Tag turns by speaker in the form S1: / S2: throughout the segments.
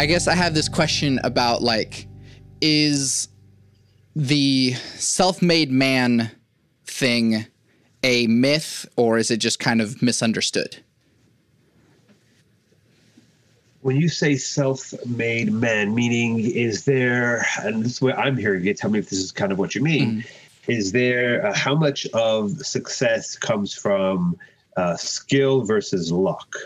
S1: I guess I have this question about like, is the self-made man thing a myth or is it just kind of misunderstood?
S2: When you say self-made man, meaning is there, and this is what I'm hearing it. Tell me if this is kind of what you mean. Mm. Is there uh, how much of success comes from uh, skill versus luck?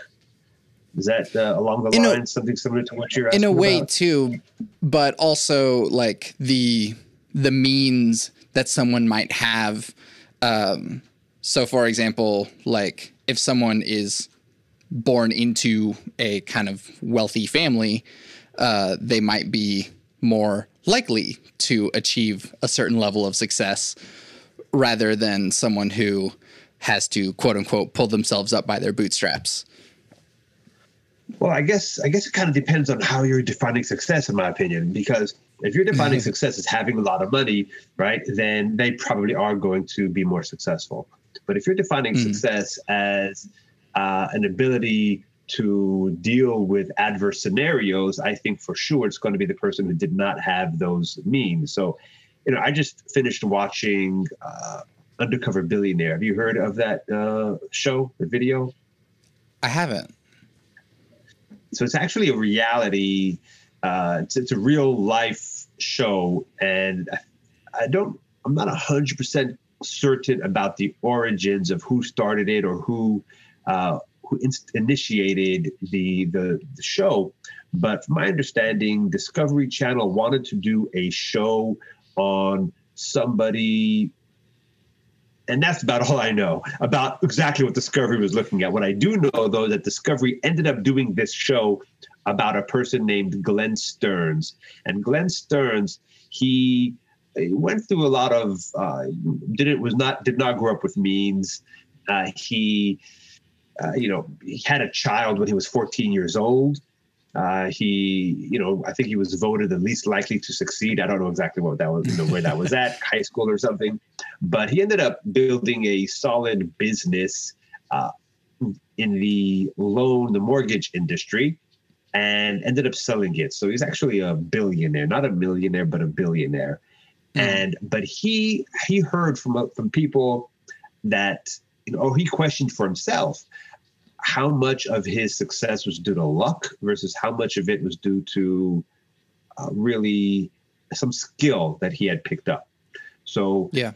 S2: Is that uh, along the line something similar to what you're asking
S1: in a way
S2: about?
S1: too, but also like the the means that someone might have. Um, so, for example, like if someone is born into a kind of wealthy family, uh, they might be more likely to achieve a certain level of success rather than someone who has to quote unquote pull themselves up by their bootstraps.
S2: Well, I guess I guess it kind of depends on how you're defining success, in my opinion. Because if you're defining success as having a lot of money, right, then they probably are going to be more successful. But if you're defining mm. success as uh, an ability to deal with adverse scenarios, I think for sure it's going to be the person who did not have those means. So, you know, I just finished watching uh, Undercover Billionaire. Have you heard of that uh, show, the video?
S1: I haven't.
S2: So it's actually a reality. Uh, it's, it's a real life show, and I don't. I'm not hundred percent certain about the origins of who started it or who uh, who in- initiated the, the the show. But from my understanding, Discovery Channel wanted to do a show on somebody and that's about all I know about exactly what Discovery was looking at. What I do know, though, that Discovery ended up doing this show about a person named Glenn Stearns. And Glenn Stearns, he, went through a lot of uh, didn't was not did not grow up with means. Uh, he, uh, you know, he had a child when he was 14 years old. Uh, he, you know, I think he was voted the least likely to succeed. I don't know exactly what that was, you know, where that was at, high school or something. But he ended up building a solid business uh, in the loan, the mortgage industry, and ended up selling it. So he's actually a billionaire, not a millionaire, but a billionaire. Mm. And but he he heard from from people that you know, he questioned for himself how much of his success was due to luck versus how much of it was due to uh, really some skill that he had picked up. So
S1: yeah,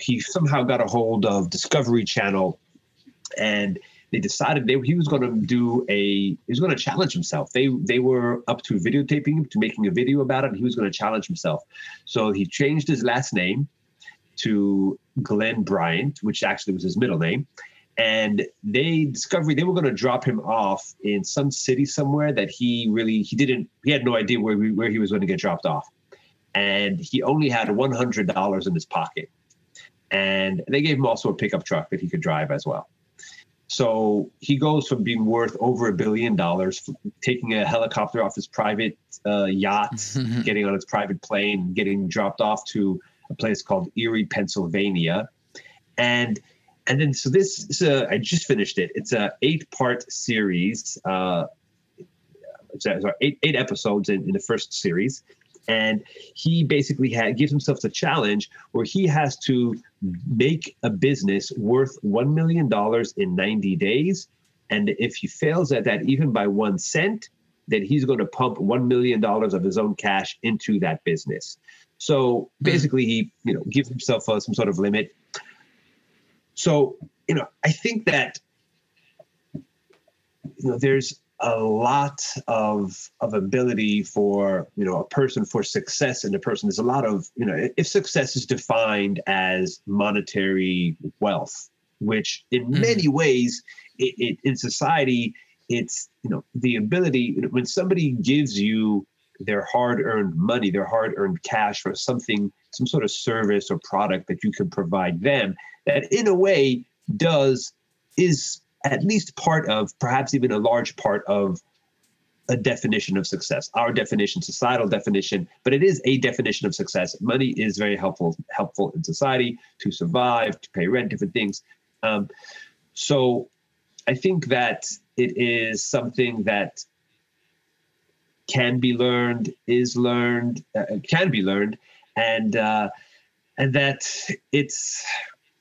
S2: he somehow got a hold of Discovery Channel, and they decided they, he was going to do a he was going to challenge himself. They they were up to videotaping him to making a video about it. And he was going to challenge himself, so he changed his last name to Glenn Bryant, which actually was his middle name, and they discovered they were going to drop him off in some city somewhere that he really he didn't he had no idea where where he was going to get dropped off and he only had $100 in his pocket and they gave him also a pickup truck that he could drive as well so he goes from being worth over a billion dollars taking a helicopter off his private uh, yacht getting on his private plane getting dropped off to a place called erie pennsylvania and and then so this is a, I just finished it. It's a eight part series. Uh, sorry, eight eight episodes in, in the first series, and he basically had, gives himself the challenge where he has to make a business worth one million dollars in ninety days, and if he fails at that even by one cent, then he's going to pump one million dollars of his own cash into that business. So basically, he you know gives himself uh, some sort of limit. So, you know, I think that you know there's a lot of of ability for you know a person for success in a person there's a lot of you know if success is defined as monetary wealth which in mm-hmm. many ways it, it, in society it's you know the ability when somebody gives you their hard-earned money their hard-earned cash for something some sort of service or product that you can provide them that in a way does is at least part of perhaps even a large part of a definition of success our definition societal definition but it is a definition of success money is very helpful helpful in society to survive to pay rent different things um, so i think that it is something that can be learned, is learned, uh, can be learned, and uh, and that it's.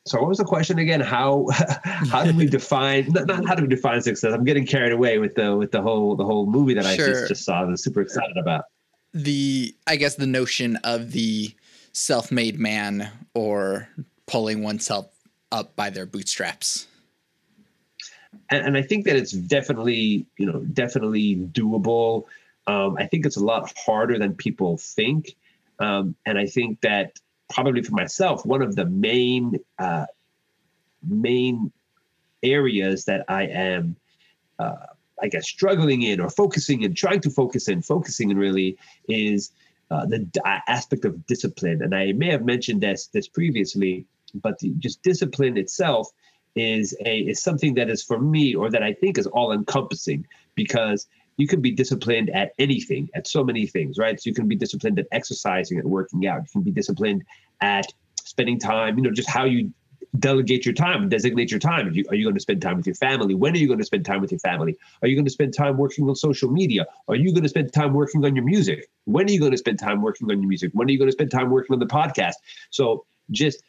S2: So what was the question again? How how do we define not, not how do we define success? I'm getting carried away with the with the whole the whole movie that I just, just saw. I was super excited about.
S1: the I guess the notion of the self-made man or pulling oneself up by their bootstraps.
S2: and, and I think that it's definitely, you know, definitely doable. Um, I think it's a lot harder than people think, um, and I think that probably for myself, one of the main uh, main areas that I am, uh, I guess, struggling in or focusing and trying to focus in, focusing in really is uh, the d- aspect of discipline. And I may have mentioned this this previously, but the, just discipline itself is a is something that is for me or that I think is all encompassing because you can be disciplined at anything, at so many things, right? So you can be disciplined at exercising, at working out. You can be disciplined at spending time, you know, just how you delegate your time, designate your time. Are you, are you going to spend time with your family? When are you going to spend time with your family? Are you going to spend time working on social media? Are you going to spend time working on your music? When are you going to spend time working on your music? When are you going to spend time working on the podcast? So just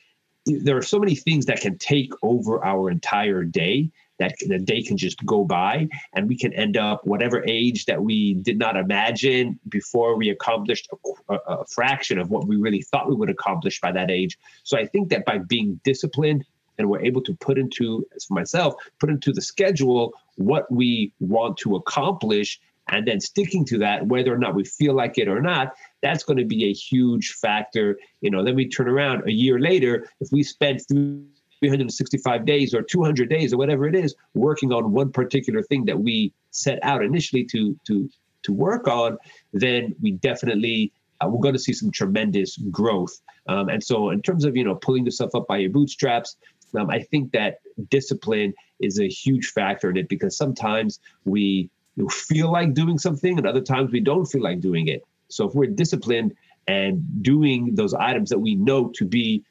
S2: there are so many things that can take over our entire day that the day can just go by and we can end up whatever age that we did not imagine before we accomplished a, a, a fraction of what we really thought we would accomplish by that age. So i think that by being disciplined and we're able to put into as for myself put into the schedule what we want to accomplish and then sticking to that whether or not we feel like it or not that's going to be a huge factor. You know then we turn around a year later if we spend spent 365 days or 200 days or whatever it is working on one particular thing that we set out initially to to to work on then we definitely uh, we're going to see some tremendous growth. Um, and so in terms of you know pulling yourself up by your bootstraps um, i think that discipline is a huge factor in it because sometimes we feel like doing something and other times we don't feel like doing it. So if we're disciplined and doing those items that we know to be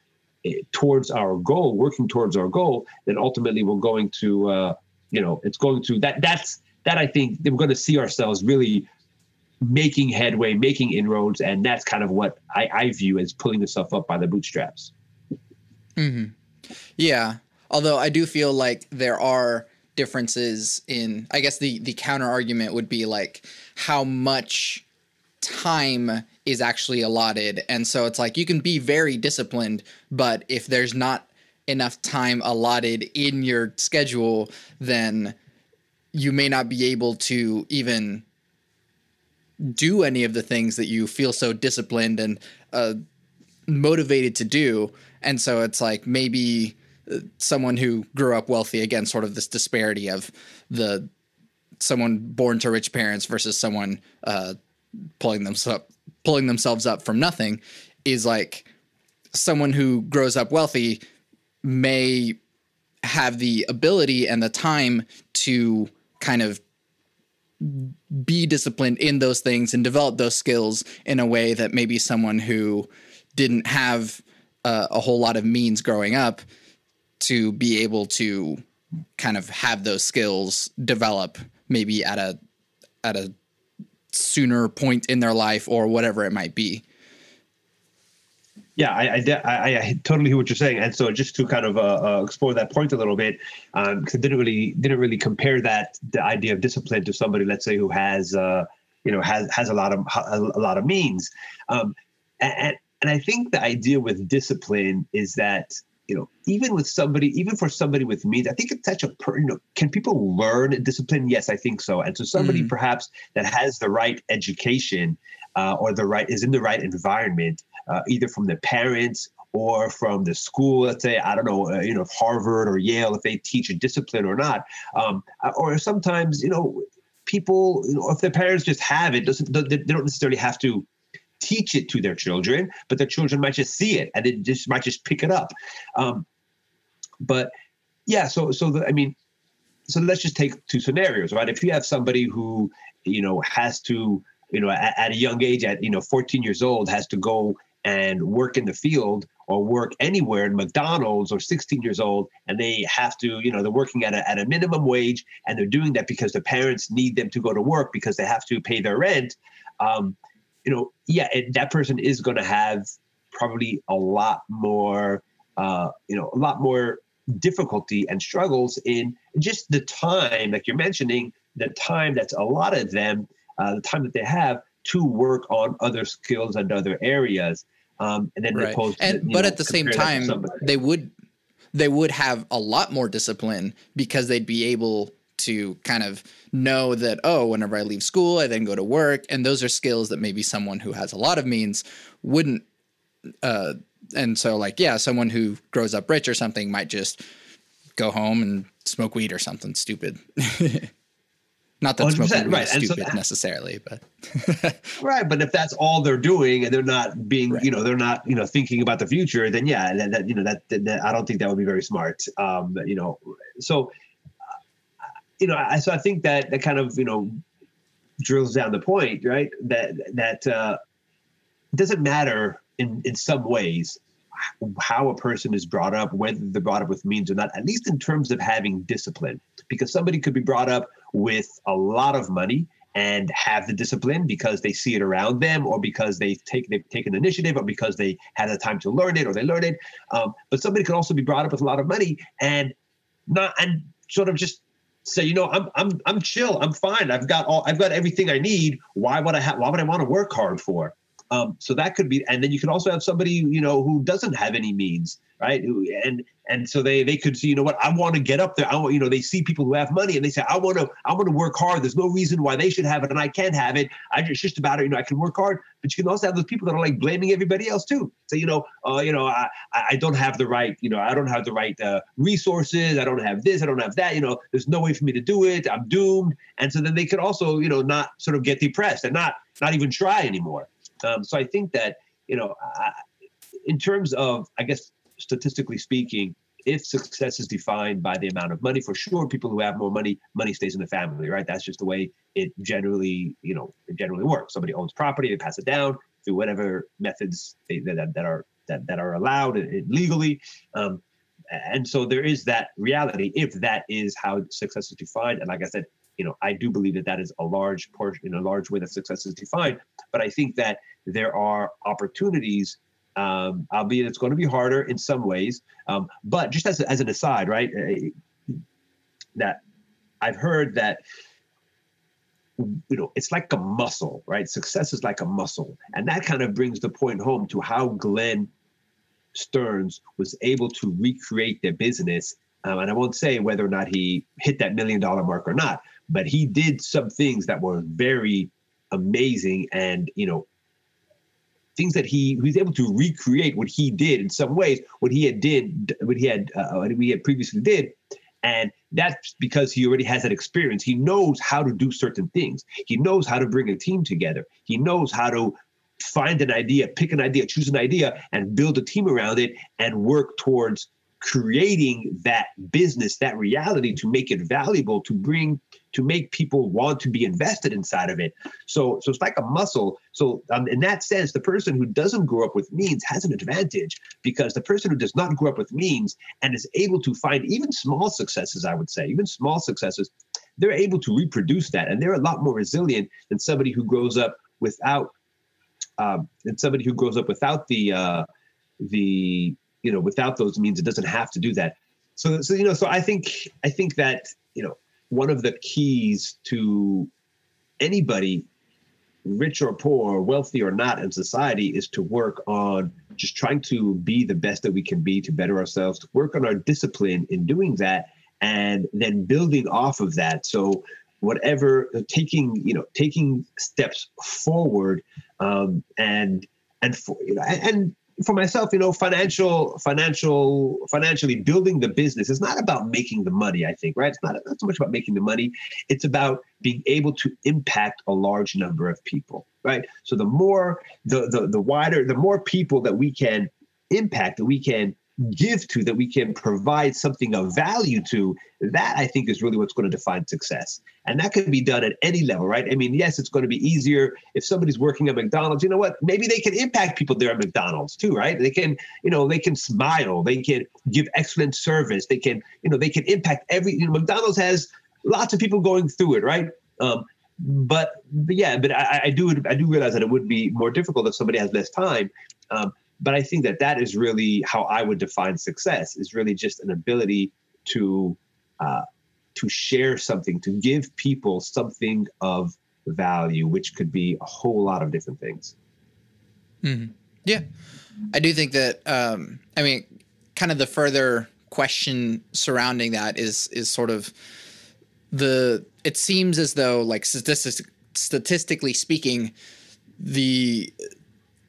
S2: towards our goal, working towards our goal, then ultimately we're going to, uh, you know, it's going to that. That's that. I think we're going to see ourselves really making headway, making inroads, and that's kind of what I, I view as pulling yourself up by the bootstraps.
S1: hmm Yeah. Although I do feel like there are differences in I guess the the counter argument would be like how much time is actually allotted. And so it's like you can be very disciplined, but if there's not enough time allotted in your schedule, then you may not be able to even do any of the things that you feel so disciplined and uh, motivated to do. And so it's like maybe uh, someone who grew up wealthy again, sort of this disparity of the someone born to rich parents versus someone uh, pulling themselves pulling themselves up from nothing is like someone who grows up wealthy may have the ability and the time to kind of be disciplined in those things and develop those skills in a way that maybe someone who didn't have uh, a whole lot of means growing up to be able to kind of have those skills develop maybe at a at a sooner point in their life or whatever it might be.
S2: Yeah, I, I, I, I totally hear what you're saying, and so just to kind of uh, uh, explore that point a little bit, because I didn't really didn't really compare that the idea of discipline to somebody, let's say, who has uh, you know has has a lot of a lot of means, um, and and I think the idea with discipline is that you know even with somebody even for somebody with means, I think it's such a per, you know can people learn discipline? Yes, I think so, and so somebody
S1: Mhm.
S2: perhaps that has the right education uh, or the right is in the right environment uh, either from the parents or from the school. Let's say I don't know, uh, you know, Harvard or Yale, if they teach a discipline or not, um, or sometimes you know, people, you know, if their parents just have it, doesn't they they don't necessarily have to teach it to their children, but their children might just see it and they just might just pick it up. Um, but yeah, so so the, I mean, so let's just take two scenarios, right? If you have somebody who you know has to you know at, at a young age at you know 14 years old has to go and work in the field or work anywhere in McDonald's or 16 years old and they have to, you know, they're working at a, at a minimum wage and they're doing that because the parents need them to go to work because they have to pay their rent. Um, you know, yeah, it, that person is going to have probably a lot more, uh, you know, a lot more difficulty and struggles in just the time, like you're mentioning, the time that's a lot of them, uh, the time that they have to work on other skills and other areas. Um, and then
S1: right.
S2: opposed
S1: to, and, but know, at the same time, they would they would have a lot more discipline because they'd be able to kind of know that oh whenever i leave school i then go to work and those are skills that maybe someone who has a lot of means wouldn't uh, and so like yeah someone who grows up rich or something might just go home and smoke weed or something stupid not that smoking weed right. is stupid so that, necessarily but
S2: right but if that's all they're doing and they're not being right. you know they're not you know thinking about the future then yeah that, that you know that, that, i don't think that would be very smart um you know so you know I, so i think that that kind of you know drills down the point right that that uh doesn't matter in in some ways how a person is brought up, whether they're brought up with means or not, at least in terms of having discipline. Because somebody could be brought up with a lot of money and have the discipline because they see it around them or because they take they've taken initiative or because they had the time to learn it or they learn it. Um, but somebody could also be brought up with a lot of money and not and sort of just say, you know, I'm I'm I'm chill, I'm fine, I've got all I've got everything I need. Why would I have why would I want to work hard for? Um, so that could be, and then you can also have somebody, you know, who doesn't have any means, right? Who, and and so they they could see, you know what, I want to get up there. I want, you know, they see people who have money and they say, I want to, I want to work hard. There's no reason why they should have it and I can't have it. I just just about it, you know, I can work hard. But you can also have those people that are like blaming everybody else too. Say, you know, uh, you know, I I don't have the right, you know, I don't have the right uh, resources. I don't have this. I don't have that. You know, there's no way for me to do it. I'm doomed. And so then they could also, you know, not sort of get depressed and not not even try anymore. Um, so I think that you know, I, in terms of, I guess, statistically speaking, if success is defined by the amount of money, for sure, people who have more money, money stays in the family, right? That's just the way it generally, you know, it generally works. Somebody owns property, they pass it down through whatever methods they, that, that are that, that are allowed legally. Um, and so there is that reality if that is how success is defined. And like I said, you know, I do believe that that is a large portion, in a large way, that success is defined. But I think that there are opportunities, um, albeit it's going to be harder in some ways. Um, but just as, as an aside, right, uh, that I've heard that you know it's like a muscle right success is like a muscle and that kind of brings the point home to how glenn stearns was able to recreate their business um, and i won't say whether or not he hit that million dollar mark or not but he did some things that were very amazing and you know things that he, was able to recreate what he did in some ways what he had did what he had uh, what he had previously did. And that's because he already has that experience. He knows how to do certain things. He knows how to bring a team together. He knows how to find an idea pick an idea choose an idea and build a team around it and work towards creating that business, that reality to make it valuable, to bring, to make people want to be invested inside of it. So, so it's like a muscle. So, um, in that sense, the person who doesn't grow up with means has an advantage because the person who does not grow up with means and is able to find even small successes, I would say, even small successes, they're able to reproduce that, and they're a lot more resilient than somebody who grows up without, um, than somebody who grows up without the uh, the you know without those means it doesn't have to do that so so you know so i think i think that you know one of the keys to anybody rich or poor wealthy or not in society is to work on just trying to be the best that we can be to better ourselves to work on our discipline in doing that and then building off of that. So whatever taking you know taking steps forward um, and and for, you know and for myself, you know, financial, financial, financially building the business is not about making the money. I think, right? It's not, not so much about making the money. It's about being able to impact a large number of people, right? So the more, the the the wider, the more people that we can impact, that we can give to, that we can provide something of value to, that I think is really what's going to define success. And that can be done at any level, right? I mean, yes, it's going to be easier if somebody's working at McDonald's. You know what? Maybe they can impact people there at McDonald's too, right? They can, you know, they can smile, they can give excellent service, they can, you know, they can impact every. You know, McDonald's has lots of people going through it, right? Um, but, but yeah, but I, I, do I do realize that it would be more difficult if somebody has less time. Um, but I think that that is really how I would define success is really just an ability to uh, to share something, to give people something of value, which could be a whole lot of different things.
S1: Mm-hmm. Yeah, I do think that. Um, I mean, kind of the further question surrounding that is is sort of the. It seems as though, like statistics, statistically speaking, the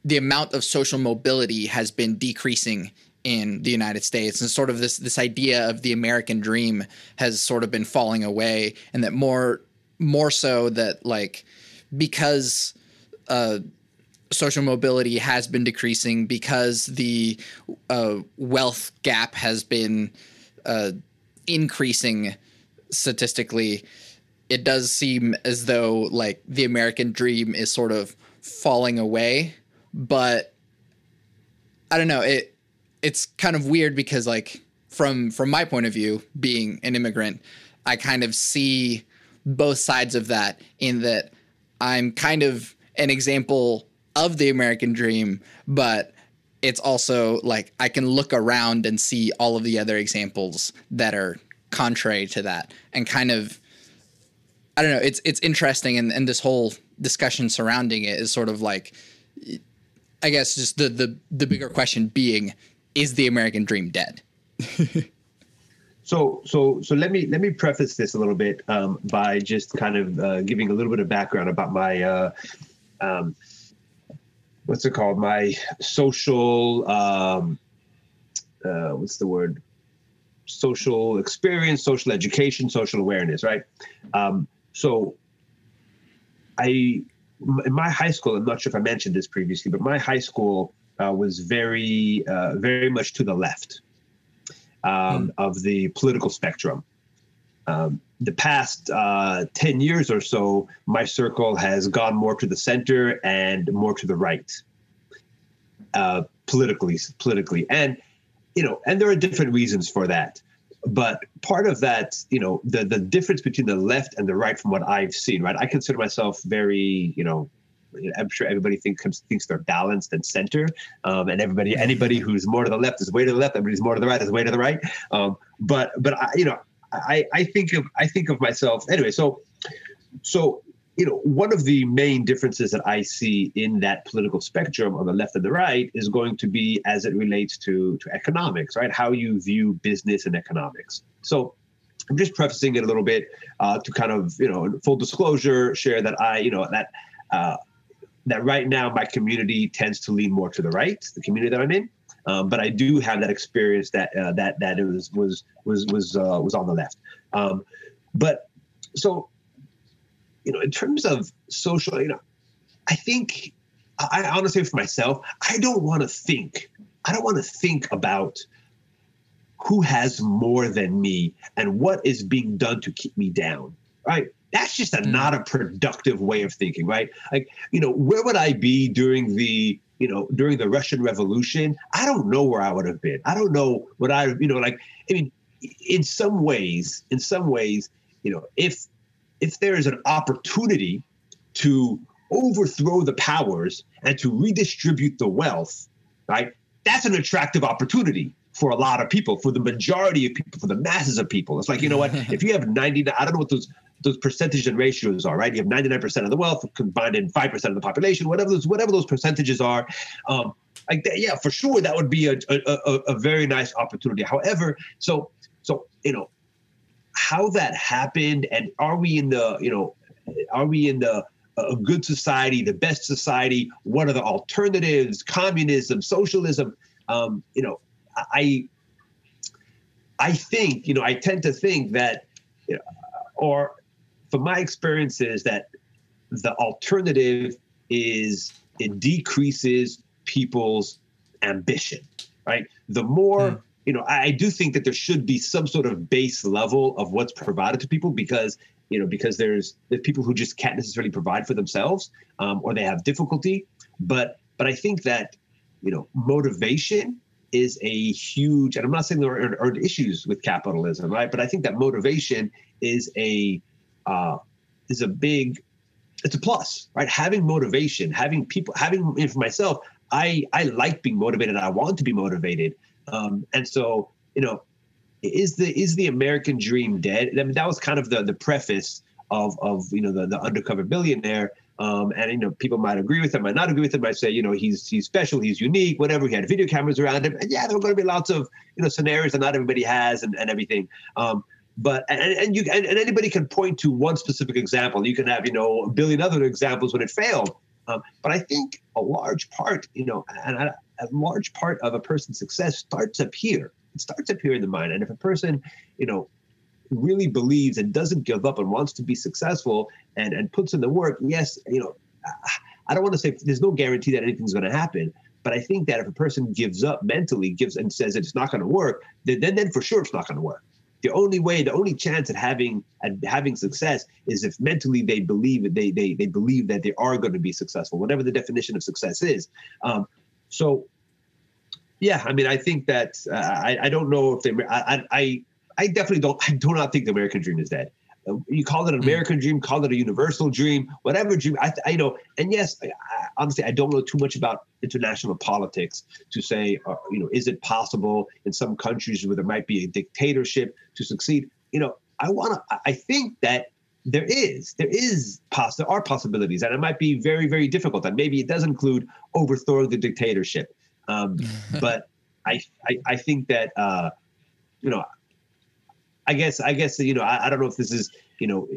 S1: the amount of social mobility has been decreasing in the United States. And sort of this this idea of the American dream has sort of been falling away and that more more so that like because uh, social mobility has been decreasing because the uh, wealth gap has been uh, increasing statistically it does seem as though like the American dream is sort of falling away but I don't know it it's kind of weird because like from from my point of view being an immigrant I kind of see both sides of that in that I'm kind of an example of the American dream but it's also like I can look around and see all of the other examples that are contrary to that and kind of I don't know it's it's interesting and, and this whole discussion surrounding it is sort of like I guess just the the the bigger question being, is the American dream dead?
S2: so so so let me let me preface this a little bit um, by just kind of uh, giving a little bit of background about my uh, um, what's it called? My social um, uh, what's the word? Social experience social education social awareness right? Um, so i in my high school, I'm not sure if I mentioned this previously, but my high school uh, was very, uh, very much to the left um, mm. of the political spectrum. Um, the past uh, 10 years or so, my circle has gone more to the center and more to the right, uh, politically, politically. And, you know, and there are different reasons for that but part of that you know the the difference between the left and the right from what i've seen right i consider myself very you know I'm sure everybody thinks thinks they're balanced and center, um, and everybody anybody who's more to the left is way to the left. Everybody's more to the right is way to the right. Um, but but I, you know I I think of I think of myself anyway. So so you know, one of the main differences that I see in that political spectrum on the left and the right is going to be as it relates to to economics, right? How you view business and economics. So I'm just prefacing it a little bit uh, to kind of, you know, full disclosure, share that I, you know, that uh, that right now my community tends to lean more to the right, the community that I'm in. Um, but I do have that experience that uh, that that it was was was was uh, was on the left. Um, but so you know, in terms of social, you know, I think I honestly for myself, I don't want to think. I don't want to think about who has more than me and what is being done to keep me down. Right? That's just a mm. not a productive way of thinking, right? Like, you know, where would I be during the you know, during the Russian Revolution, I don't know where I would have been. I don't know what I, you know, like, I mean, in some ways, in some ways, you know, if if there is an opportunity to overthrow the powers and to redistribute the wealth, right? That's an attractive opportunity for a lot of people, for the majority of people, for the masses of people. It's like, you know what? if you have 90, I don't know what those those percentage and ratios are, right? You have 99% of the wealth combined in 5% of the population, whatever those whatever those percentages are. Um, like that, yeah, for sure, that would be a, a, a, a very nice opportunity. However, so so you know, how that happened and are we in the you know are we in the a good society the best society? What are the alternatives? Communism socialism? Um, you know i i think you know i tend to think that you know, or from my experiences that the alternative is it decreases people's ambition right? The more mm. You know I, I do think that there should be some sort of base level of what's provided to people because you know because there's there's people who just can't necessarily provide for themselves um, or they have difficulty. But but i think that you know motivation is a huge and i'm not saying there aren't, aren't issues with capitalism right? But i think that motivation is a uh, is a big it's a plus right? Having motivation having people having for myself i i like being motivated. I want to be motivated um, and so you know is the is the American dream dead? I mean, that was kind of the the preface of of you know the the undercover billionaire. Um, and you know, people might agree with him, might not agree with him. Might say, you know, he's he's special, he's unique, whatever. He had video cameras around him, and yeah, there were going to be lots of you know scenarios that not everybody has, and, and everything. Um, but and, and you and, and, anybody can point to one specific example. You can have you know a billion other examples when it failed. Um, but I think a large part, you know, and a, a large part of a person's success starts up here it starts up here in the mind. And if a person, you know, really believes and doesn't give up and wants to be successful and, and puts in the work, yes, you know, I don't want to say there's no guarantee that anything's going to happen. But I think that if a person gives up mentally, gives and says it's not going to work, then, then then for sure it's not going to work. The only way, the only chance at having at having success is if mentally they believe they they they believe that they are going to be successful, whatever the definition of success is. Um, so yeah, I mean, I think that uh, I, I don't know if they. I, I I definitely don't. I do not think the American dream is dead. Uh, you call it an hmm. American dream, call it a universal dream, whatever dream. I, I know, and yes, I, honestly, I don't know too much about international politics to say, uh, you know, is it possible in some countries where there might be a dictatorship to succeed? You know, I want to. I think that there is there is poss- there are possibilities and it might be very very difficult and maybe it does include overthrowing the dictatorship um, but I, I, I think that uh, you know, I guess I guess you know I, I don't know if this is you know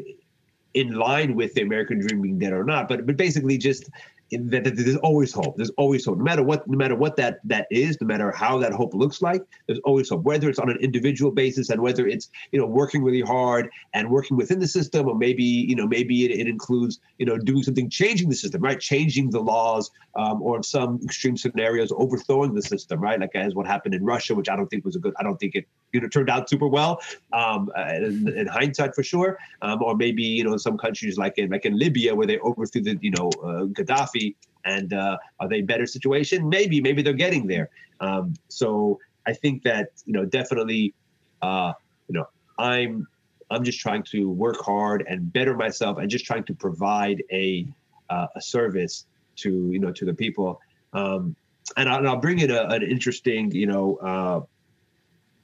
S2: in line with the American dream being dead or not, but but basically just that, there's always hope. There's always hope. No matter what, no matter what that that is, no matter how that hope looks like, there's always hope. Whether it's on an individual basis and whether it's you know working really hard and working within the system, or maybe you know maybe it, it includes you know doing something, changing the system, right? Changing the laws, um, or in some extreme scenarios, overthrowing the system, right? Like as what happened in Russia, which I don't think was a good. I don't think it you know turned out super well um, in, in, hindsight for sure. Um, or maybe you know some countries like in like in Libya where they overthrew the you know uh, Gaddafi and uh, are they better situation? Maybe, maybe they're getting there. Um, so I think that you know definitely, uh, you know, I'm I'm just trying to work hard and better myself, and just trying to provide a uh, a service to you know to the people. Um, and, I'll, and I'll bring in a, an interesting, you know, uh,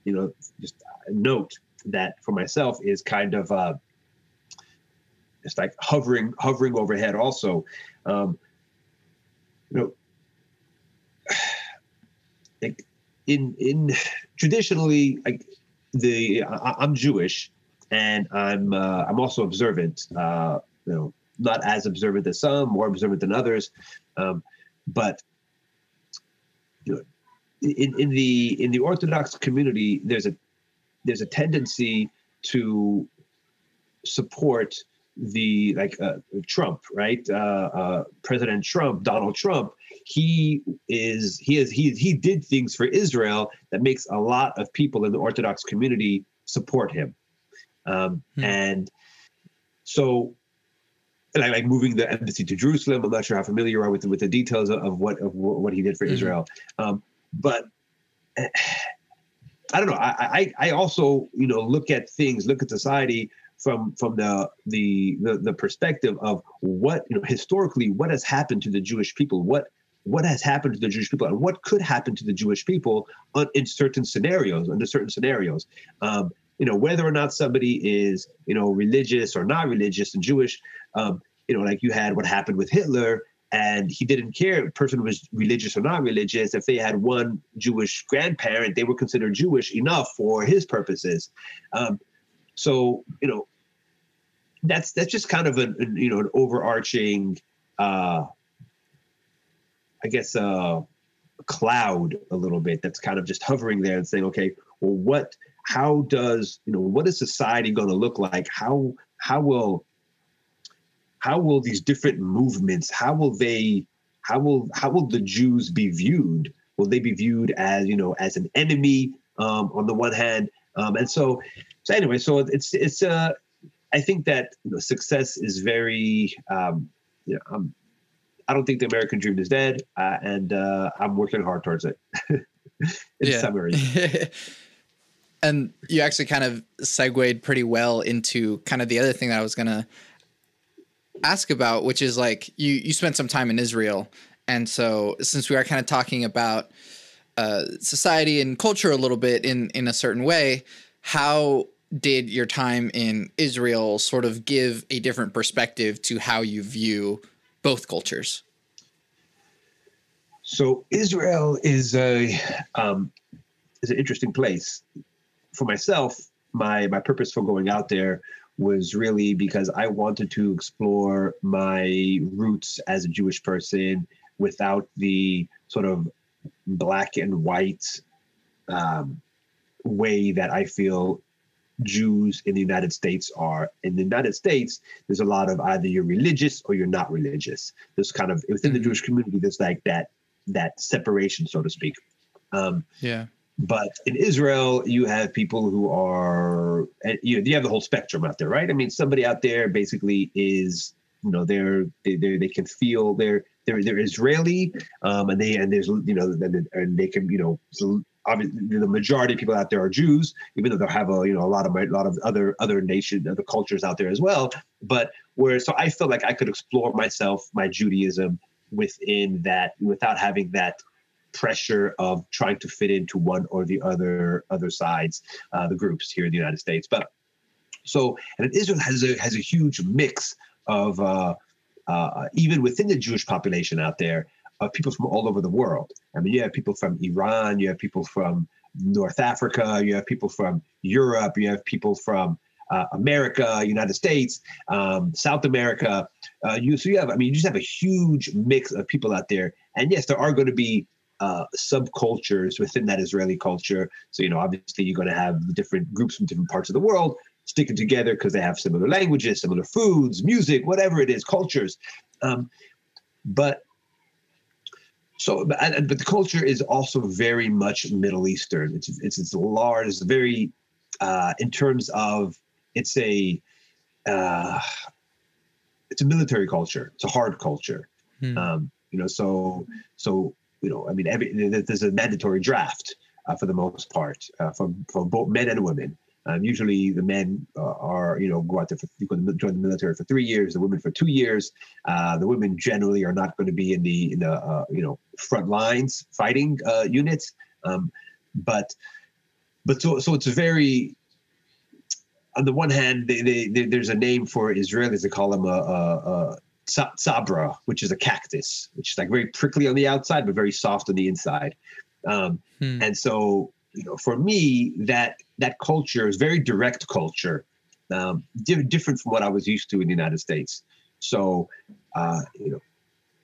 S2: you know, just note that for myself is kind of uh, it's like hovering hovering overhead also. Um, you know, like in in traditionally, like the I, am Jewish, and I'm uh, I'm also observant. Uh, you know, not as observant as some, more observant than others, um, but in in the in the Orthodox community, there's a there's a tendency to support the like uh, Trump, right? Uh, uh, President Trump, Donald Trump, he is he is he he did things for Israel that makes a lot of people in the Orthodox community support him, um, hmm. and so like, like moving the embassy to Jerusalem. I'm not sure how familiar you are with with the details of, of what of what he did for mm-hmm. Israel, um, but. I don't know. I, I I also you know look at things, look at society from from the, the the the perspective of what you know historically what has happened to the Jewish people, what what has happened to the Jewish people, and what could happen to the Jewish people in certain scenarios, under certain scenarios. Um, you know, whether or not somebody is you know religious or not religious and Jewish. Um, you know, like you had what happened with Hitler, and he didn't care if a person was religious or not religious. If they had one Jewish grandparent, they were considered Jewish enough for his purposes. Um, so you know, that's that's just kind of an, an you know an overarching uh i guess uh cloud a little bit that's kind of just hovering there and saying okay well what how does you know what is society going to look like how how will how will these different movements how will they how will how will the jews be viewed? Will they be viewed as you know as an enemy um, on the one hand? Um, and so so anyway so it's it's uh i think that you know, success is very um you know i'm i don't think the american dream is dead uh, and uh, i'm working hard towards it. In summary.
S1: And you actually kind of segued pretty well into kind of the other thing that i was gonna ask about which is like you you spent some time in israel and so since we are kind of talking about uh, society and culture a little bit in in a certain way how did your time in Israel sort of give a different perspective to how you view both cultures?
S2: So Israel is a um, is an interesting place. For myself, my my purpose for going out there was really because I wanted to explore my roots as a Jewish person without the sort of black and white um, way that I feel Jews in the United States are. In the United States, there's a lot of either you're religious or you're not religious. There's kind of within the mm-hmm. Jewish community, there's like that that separation, so to speak.
S1: Um, yeah.
S2: But in Israel, you have people who are, you know, you have the whole spectrum out there, right? I mean, somebody out there basically is, you know, they're they they they can feel they're they're they're Israeli, um, and they and there's you know and they can you know obviously the majority of people out there are Jews, even though they have a you know a lot of a lot of other other nation other cultures out there as well. But where so I felt like I could explore myself, my Judaism within that without having that pressure of trying to fit into one or the other other sides, uh, the groups here in the United States. But so and Israel has a has a huge mix of uh, uh, even within the Jewish population out there of people from all over the world. I mean, you have people from Iran, you have people from North Africa, you have people from Europe, you have people from uh, America, United States, um, South America. Uh, you so you have, I mean, you just have a huge mix of people out there. And yes, there are going to be uh, subcultures within that Israeli culture. So you know, obviously, you're going to have different groups from different parts of the world sticking together because they have similar languages, similar foods, music, whatever it is, cultures. Um, but so, but, but the culture is also very much Middle Eastern. It's it's it's large. It's very uh, in terms of it's a uh, it's a military culture. It's a hard culture. Hmm. Um, you know, so so you know, I mean, every there's a mandatory draft uh, for the most part uh, for both men and women. Um, usually, the men uh, are, you know, go out there for you can join the military for three years. The women for two years. Uh, the women generally are not going to be in the in the uh, you know front lines fighting uh, units. Um, but but so so it's very on the one hand, they, they, they, there's a name for Israelis. They call them a, a, a sabra, which is a cactus, which is like very prickly on the outside but very soft on the inside. Um, hmm. And so you know, for me, that that culture is very direct culture, um, di- different from what I was used to in the United States. So, uh, you know,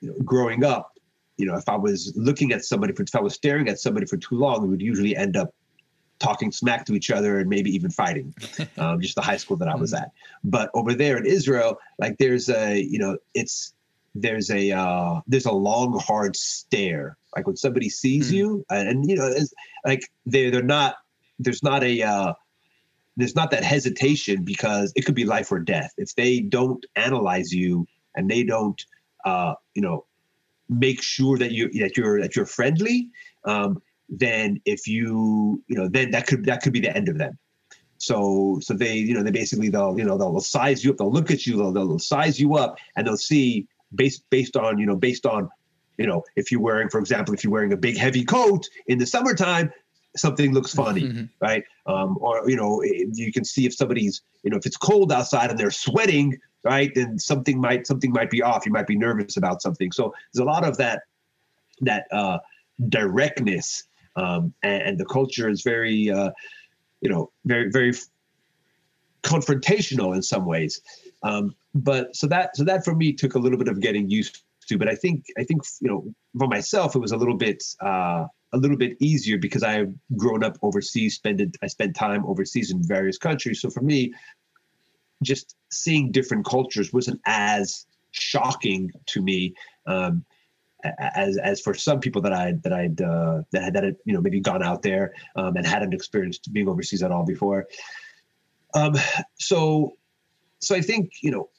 S2: you know, growing up, you know, if I was looking at somebody, for, if I was staring at somebody for too long, it would usually end up talking smack to each other and maybe even fighting. Um, just the high school that I was hmm. at. But over there in Israel, like there's a, you know, it's there's a uh, there's a long hard stare like when somebody sees mm. you and, and, you know it's like they they're not there's not a uh, there's not that hesitation because it could be life or death if they don't analyze you and they don't uh, you know make sure that you that you're that you're friendly um, then if you you know then that could that could be the end of them. So so they you know they basically they'll you know they'll size you up they'll look at you they'll, they'll size you up and they'll see based based on you know based on you know if you're wearing for example if you're wearing a big heavy coat in the summertime something looks funny mm-hmm. right? Um, or you know you can see if somebody's you know if it's cold outside and they're sweating right then something might something might be off. You might be nervous about something. So there's a lot of that that uh, directness um, and, and, the culture is very uh, you know very very confrontational in some ways um, but so that so that for me took a little bit of getting used to. But I think I think you know for myself it was a little bit uh, a little bit easier because I have grown up overseas, spent I spent time overseas in various countries. So for me, just seeing different cultures wasn't as shocking to me. Um, as as for some people that I that I'd uh, that had that had, you know maybe gone out there um, and hadn't experienced being overseas at all before. Um, so so I think you know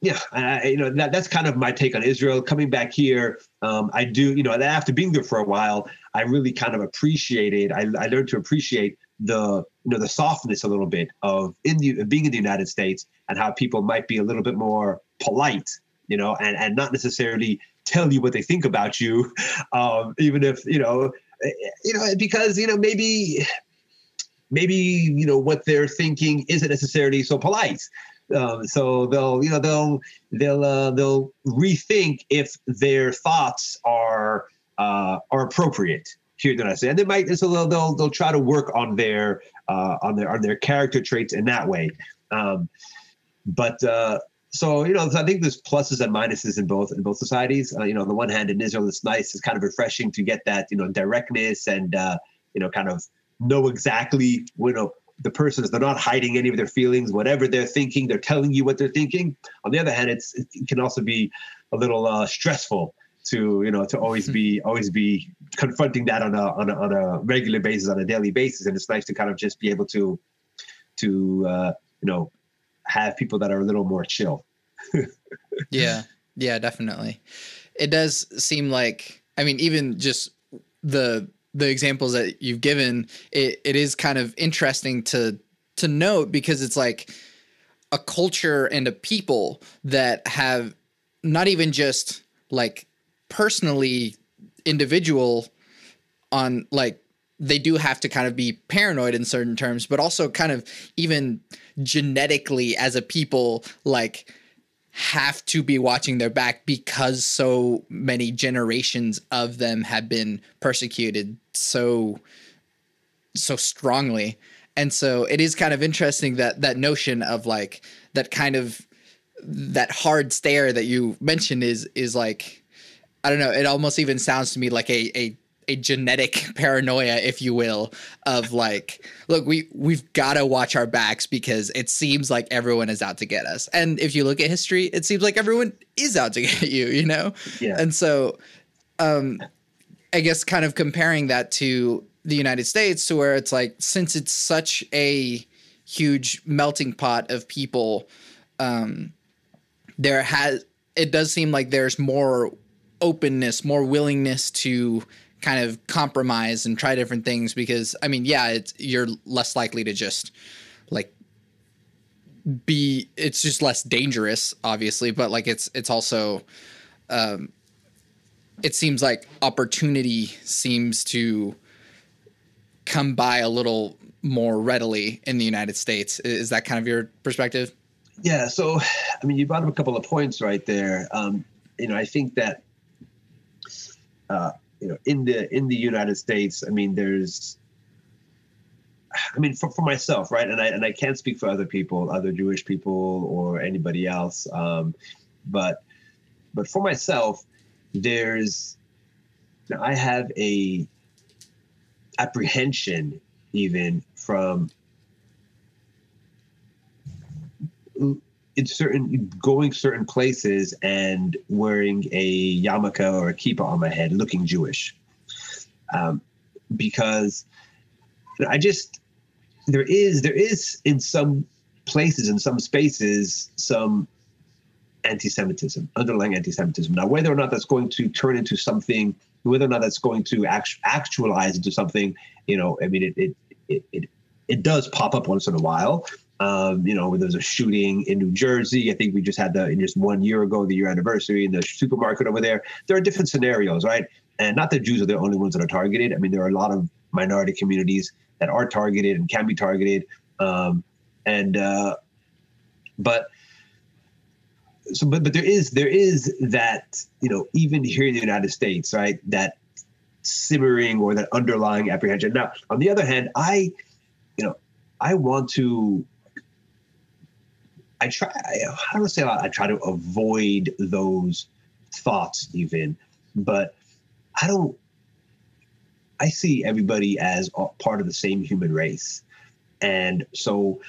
S2: yeah, I, you know that that's kind of my take on Israel. Coming back here, um, I do you know after being there for a while, I really kind of appreciated. I, I learned to appreciate the you know the softness a little bit of in the being in the United States and how people might be a little bit more polite, you know, and and not necessarily tell you what they think about you, um, even if you know, eh, you know because you know maybe maybe you know what they're thinking isn't necessarily so polite um, so they'll, you know, they'll they'll uh, they'll rethink if their thoughts are uh, are appropriate here that I States, and they might. So they'll they'll, they'll try to work on their uh, on their on their character traits in that way. Um, but uh, so you know, so I think there's pluses and minuses in both in both societies. Uh, you know, on the one hand, in Israel, it's nice, it's kind of refreshing to get that you know directness and uh, you know kind of know exactly you know the persons they're not hiding any of their feelings whatever they're thinking they're telling you what they're thinking. On the other hand it's it can also be a little uh, stressful to you know to always be always be confronting that on a, on a on a regular basis on a daily basis. And it's nice to kind of just be able to to uh, you know have people that are a little more chill.
S1: Yeah. Yeah definitely. It does seem like i mean even just the the examples that you've given, it, it is kind of interesting to to note because it's like a culture and a people that have not even just like personally individual on like they do have to kind of be paranoid in certain terms but also kind of even genetically as a people like have to be watching their back because so many generations of them have been persecuted so so strongly. And so it is kind of interesting that that notion of like that kind of that hard stare that you mentioned is is like i don't know it almost even sounds to me like a a a genetic paranoia, if you will, of like, look, we we've got to watch our backs because it seems like everyone is out to get us. And if you look at history, it seems like everyone is out to get you, you know.
S2: Yeah.
S1: And so, um, I guess kind of comparing that to the United States, to where it's like, since it's such a huge melting pot of people, um, there has it does seem like there's more openness, more willingness to kind of compromise and try different things because I mean, yeah, it's you're less likely to just like be it's just less dangerous obviously, but like it's it's also um it seems like opportunity seems to come by a little more readily in the United States. Is that kind of your perspective?
S2: Yeah. So, I mean, you brought up a couple of points right there. Um, you know, I think that uh, you know in the in the United States, I mean, there's I mean, for, for myself, right, and I and I can't speak for other people, other Jewish people or anybody else, um, but but for myself, there's I have a apprehension even from in certain going certain places and wearing a yarmulke or a kippah on my head, looking Jewish, um, because I just there is there is in some places in some spaces some anti-Semitism, underlying anti-Semitism. Now, whether or not that's going to turn into something, whether or not that's going to act, actualize into something, you know, I mean, it it it, it, it does pop up once in a while. Um, you know, there was a shooting in New Jersey. I think we just had the just one year ago, the year anniversary in the supermarket over there. There are different scenarios, right? And not that Jews are the only ones that are targeted. I mean, there are a lot of minority communities that are targeted and can be targeted. Um, and uh, but so, but but there is there is that you know even here in the United States, right? That simmering or that underlying apprehension. Now, on the other hand, I, you know, I want to I try. I say? I try to avoid those thoughts, even, but I don't. I see everybody as part of the same human race, and so,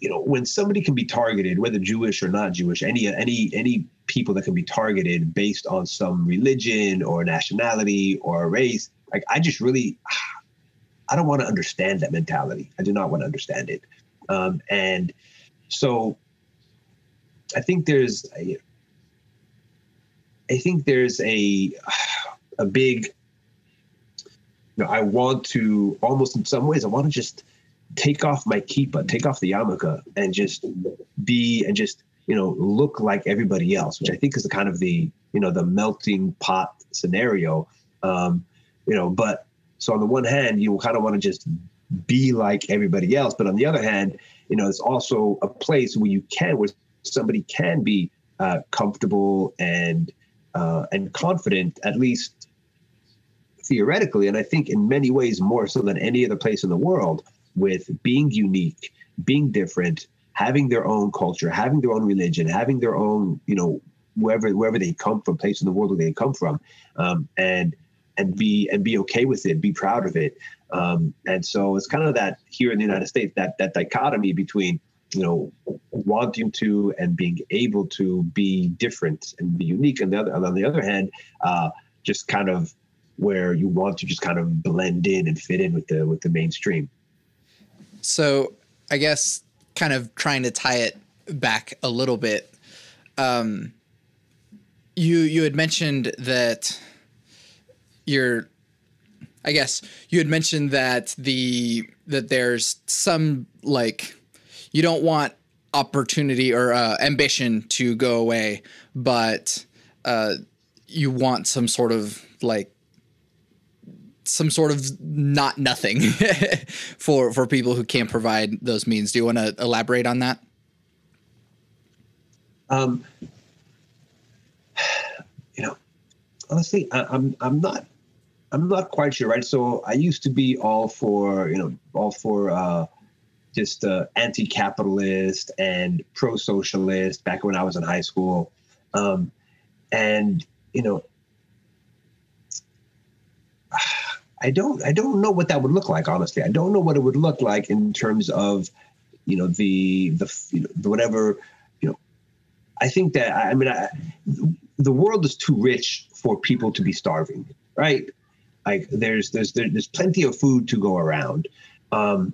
S2: you know, when somebody can be targeted, whether Jewish or not Jewish, any any any people that can be targeted based on some religion or nationality or race. Like I just really, I don't want to understand that mentality. I do not want to understand it. Um, and so I think there's, a, I think there's a, a big, you know, I want to almost in some ways, I want to just take off my kippa, take off the yarmulke, and just be and just you know look like everybody else, which I think is the kind of the you know the melting pot scenario. Um, you know, but so on the one hand, you kind of want to just be like everybody else, but on the other hand, you know, it's also a place where you can where somebody can be uh, comfortable and uh, and confident, at least theoretically, and I think in many ways more so than any other place in the world, with being unique, being different, having their own culture, having their own religion, having their own, you know, wherever wherever they come from, place in the world where they come from, um, and and be and be okay with it, be proud of it. Um, and so it's kind of that here in the United States that that dichotomy between you know wanting to and being able to be different and be unique, and the other on the other hand, uh, just kind of where you want to just kind of blend in and fit in with the with the mainstream.
S1: So I guess kind of trying to tie it back a little bit. Um, you you had mentioned that you're I guess you had mentioned that the that there's some like you don't want opportunity or uh, ambition to go away, but uh, you want some sort of like some sort of not nothing for for people who can't provide those means. Do you want to elaborate on that?
S2: Um, you know, honestly, I, I'm I'm not I'm not quite sure, right? So I used to be all for you know all for uh, just uh, anti-capitalist and pro-socialist back when I was in high school, um, and you know I don't I don't know what that would look like. Honestly, I don't know what it would look like in terms of, you know, the the, you know, the whatever, you know. I think that I mean, I, the world is too rich for people to be starving, right? Like there's there's there's plenty of food to go around. Um,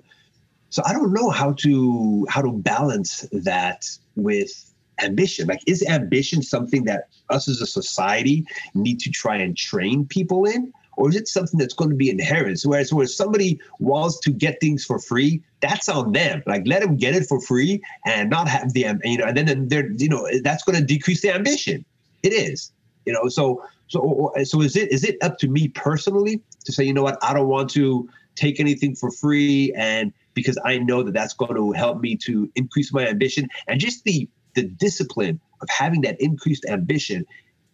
S2: so I don't know how to how to balance that with ambition. Like, is ambition something that us as a society need to try and train people in? or is it something that's going to be inherent? Whereas where somebody wants to get things for free, that's on them. Like let them get it for free and not have the you know, and then they're you know that's going to decrease the ambition. It is, you know. So so so is it is it up to me personally to say you know what I don't want to take anything for free and because I know that that's going to help me to increase my ambition and just the the discipline of having that increased ambition.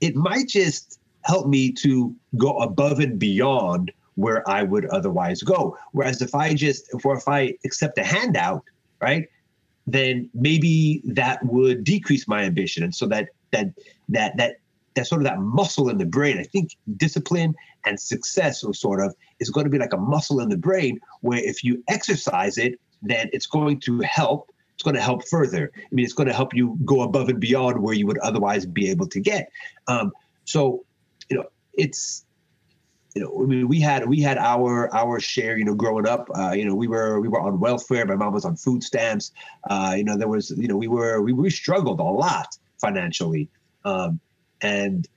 S2: It might just help me to go above and beyond where I would otherwise go. Whereas if I just, if, if I accept a handout, right, then maybe that would decrease my ambition. And so that, that, that, that, that sort of that muscle in the brain, I think discipline and success or sort of is going to be like a muscle in the brain where if you exercise it, then it's going to help it's going to help further. I mean, it's going to help you go above and beyond where you would otherwise be able to get. Um, so you know, it's you know, I mean, we had we had our our share. You know, growing up, uh, you know, we were we were on welfare. My mom was on food stamps. Uh, you know, there was you know we were we we struggled a lot financially, um, and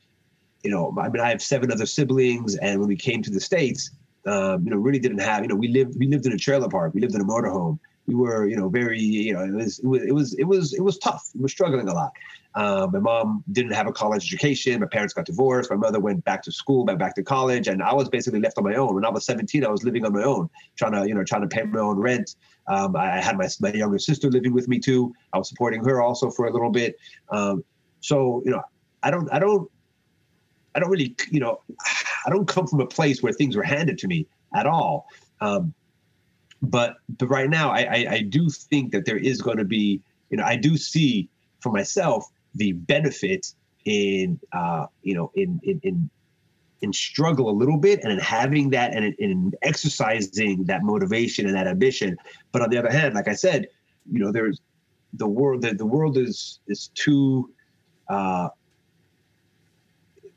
S2: you know, I mean, I have seven other siblings, and when we came to the states, um, you know, really didn't have. You know, we lived we lived in a trailer park. We lived in a motorhome. We were, you know, very, you know, it was, it was, it was, it was, it was tough. We were struggling a lot. Uh, my mom didn't have a college education. My parents got divorced. My mother went back to school, went back to college, and I was basically left on my own. When I was 17, I was living on my own, trying to, you know, trying to pay my own rent. Um, I had my, my younger sister living with me too. I was supporting her also for a little bit. Um, so, you know, I don't, I don't, I don't really, you know, I don't come from a place where things were handed to me at all. Um, but but right now, I, I, I do think that there is going to be, you know, I do see for myself the benefit in uh, you know in in in in struggle a little bit and in having that and in, in, exercising that motivation and that ambition but on the other hand like i said you know there's the world the, the world is is too uh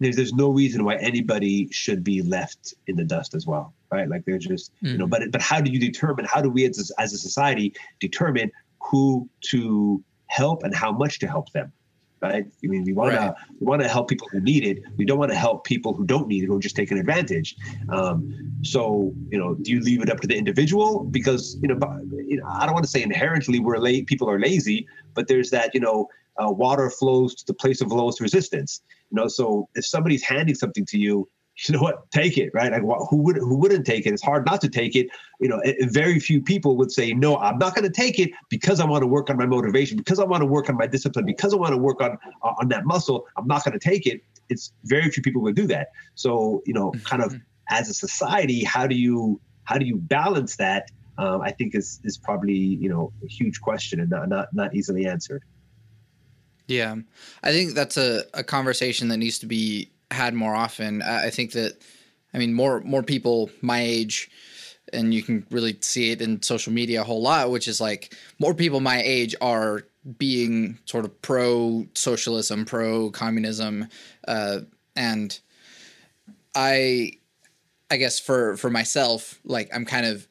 S2: there's there's no reason why anybody should be left in the dust as well, right? Like they're just mm. you know, but but how do you determine? How do we as as a society determine who to help and how much to help them? right? I mean, we want right. to we want to help people who need it. We don't want to help people who don't need it, who are just taking advantage. Um, so, you know, do you leave it up to the individual? Because you know, you know I don't want to say inherently we're late. People are lazy, but there's that you know, uh, water flows to the place of lowest resistance. You know, so if somebody's handing something to you you know what, take it, right? Like, who would who wouldn't take it? It's hard not to take it. You know, very few people would say, no, I'm not going to take it because I want to work on my motivation, because I want to work on my discipline, because I want to work on on that muscle. I'm not going to take it. It's very few people would do that. So, you know, kind of mm-hmm. as a society, how do you how do you balance that? Um, I think is is probably you know a huge question and not not not easily answered.
S1: Yeah, I think that's a, a conversation that needs to be had more often. I think that, I mean, more more people my age, and you can really see it in social media a whole lot, which is like more people my age are being sort of pro socialism, pro communism, uh, and I, I guess for for myself, like I'm kind of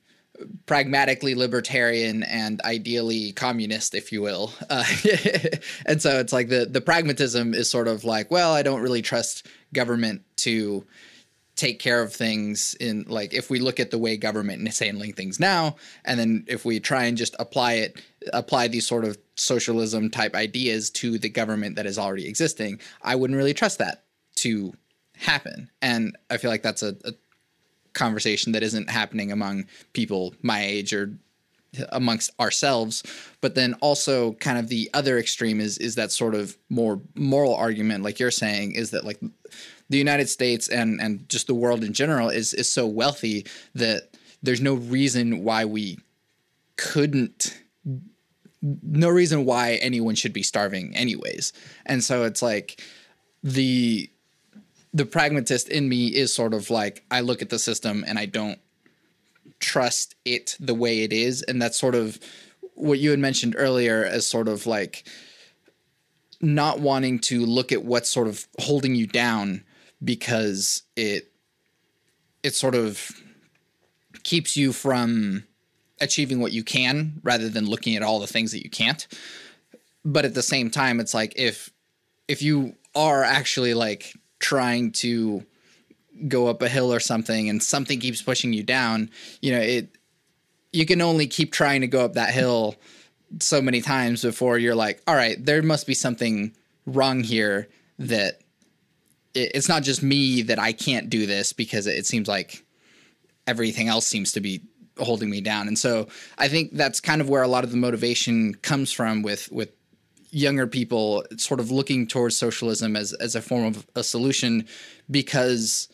S1: pragmatically libertarian and ideally communist, if you will. Uh, and so it's like the the pragmatism is sort of like, well, I don't really trust government to take care of things in like if we look at the way government is handling things now and then if we try and just apply it apply these sort of socialism type ideas to the government that is already existing i wouldn't really trust that to happen and i feel like that's a, a conversation that isn't happening among people my age or amongst ourselves but then also kind of the other extreme is is that sort of more moral argument like you're saying is that like the United States and and just the world in general is is so wealthy that there's no reason why we couldn't no reason why anyone should be starving anyways. And so it's like the the pragmatist in me is sort of like I look at the system and I don't trust it the way it is. And that's sort of what you had mentioned earlier as sort of like not wanting to look at what's sort of holding you down because it it sort of keeps you from achieving what you can rather than looking at all the things that you can't. But at the same time it's like if if you are actually like trying to go up a hill or something and something keeps pushing you down, you know, it you can only keep trying to go up that hill so many times before you're like, all right, there must be something wrong here that it, it's not just me that I can't do this because it, it seems like everything else seems to be holding me down. And so I think that's kind of where a lot of the motivation comes from with with younger people sort of looking towards socialism as as a form of a solution because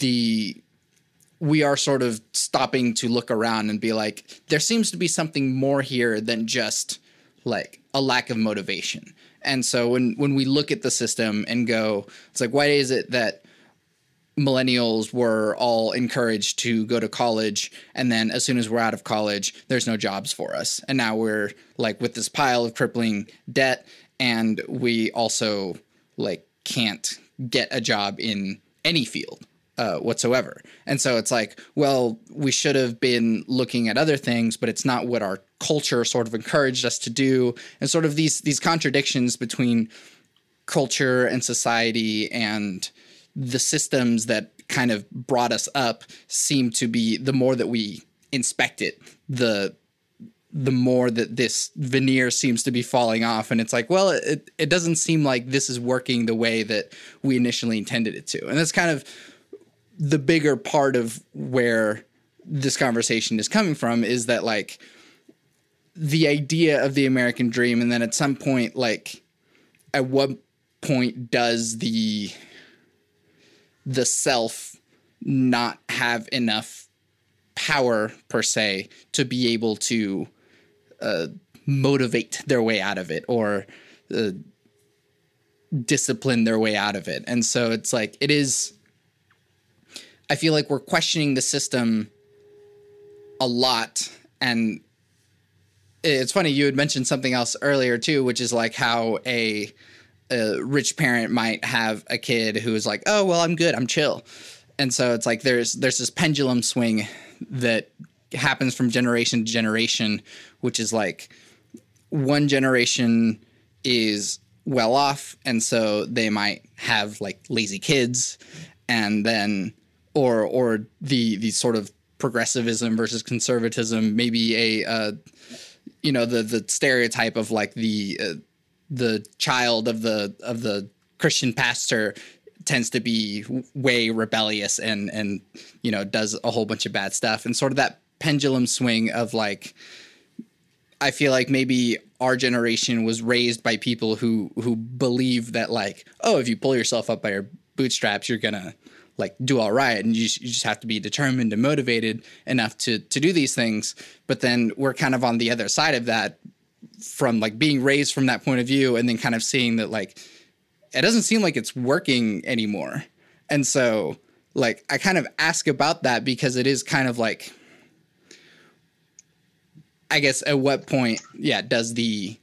S1: the we are sort of stopping to look around and be like there seems to be something more here than just like a lack of motivation. And so when when we look at the system and go it's like why is it that millennials were all encouraged to go to college and then as soon as we're out of college there's no jobs for us and now we're like with this pile of crippling debt and we also like can't get a job in any field uh, whatsoever. And so it's like, well, we should have been looking at other things, but it's not what our culture sort of encouraged us to do. And sort of these these contradictions between culture and society and the systems that kind of brought us up seem to be the more that we inspect it, the the more that this veneer seems to be falling off. And it's like well it, it doesn't seem like this is working the way that we initially intended it to. And that's kind of the bigger part of where this conversation is coming from is that like the idea of the American dream, and then at some point, like at what point does the the self not have enough power per se to be able to uh, motivate their way out of it or uh, discipline their way out of it and so it's like it is I feel like we're questioning the system a lot. And it's funny, you had mentioned something else earlier too, which is like how a a rich parent might have a kid who is like, "Oh, well, I'm good. I'm chill." And so it's like there's there's this pendulum swing that happens from generation to generation, which is like one generation is well off and so they might have like lazy kids and then or or the the sort of progressivism versus conservatism maybe a uh, you know the the stereotype of like the uh, the child of the of the Christian pastor tends to be way rebellious and and you know does a whole bunch of bad stuff. And sort of that pendulum swing of like I feel like maybe our generation was raised by people who who believe that like oh if you pull yourself up by your bootstraps you're gonna like do all right and you, you just have to be determined and motivated enough to to do these things. But then we're kind of on the other side of that from like being raised from that point of view and then kind of seeing that like it doesn't seem like it's working anymore and so like i kind of ask about that because it is kind of like i guess at what point yeah does the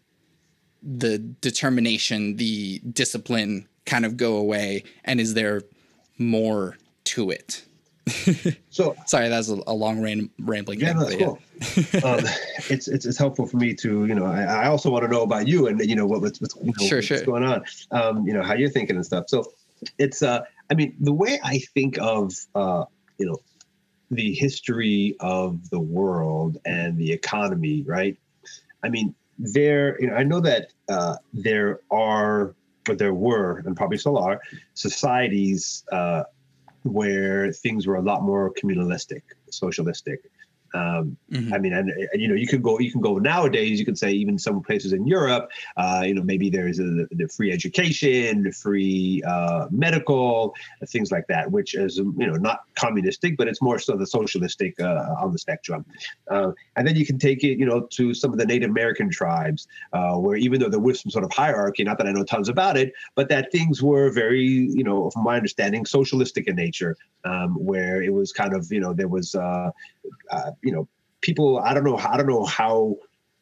S1: the determination the discipline kind of go away and is there more to it.
S2: so
S1: sorry, that's a, a long ram- rambling.
S2: Yeah, no, cool. um, it's, it's it's helpful for me to you know I, I also want to know about you and you know what, what's what's, you know,
S1: sure,
S2: what's
S1: sure.
S2: going on. Um, you know how you're thinking and stuff. So it's uh I mean the way I think of uh you know the history of the world and the economy, right? I mean there you know I know that uh, there are but there were, and probably still are, societies uh, where things were a lot more communalistic, socialistic. Um, mm-hmm. I mean, and, and, you know, you can go, you can go nowadays. You can say even some places in Europe, uh, you know, maybe there's a, the free education, the free uh, medical, things like that, which is you know not communistic, but it's more so the socialistic uh, on the spectrum. Uh, and then you can take it, you know, to some of the Native American tribes, uh, where even though there was some sort of hierarchy, not that I know tons about it, but that things were very, you know, from my understanding, socialistic in nature, um, where it was kind of, you know, there was uh, uh, you know, people. I don't know. I don't know how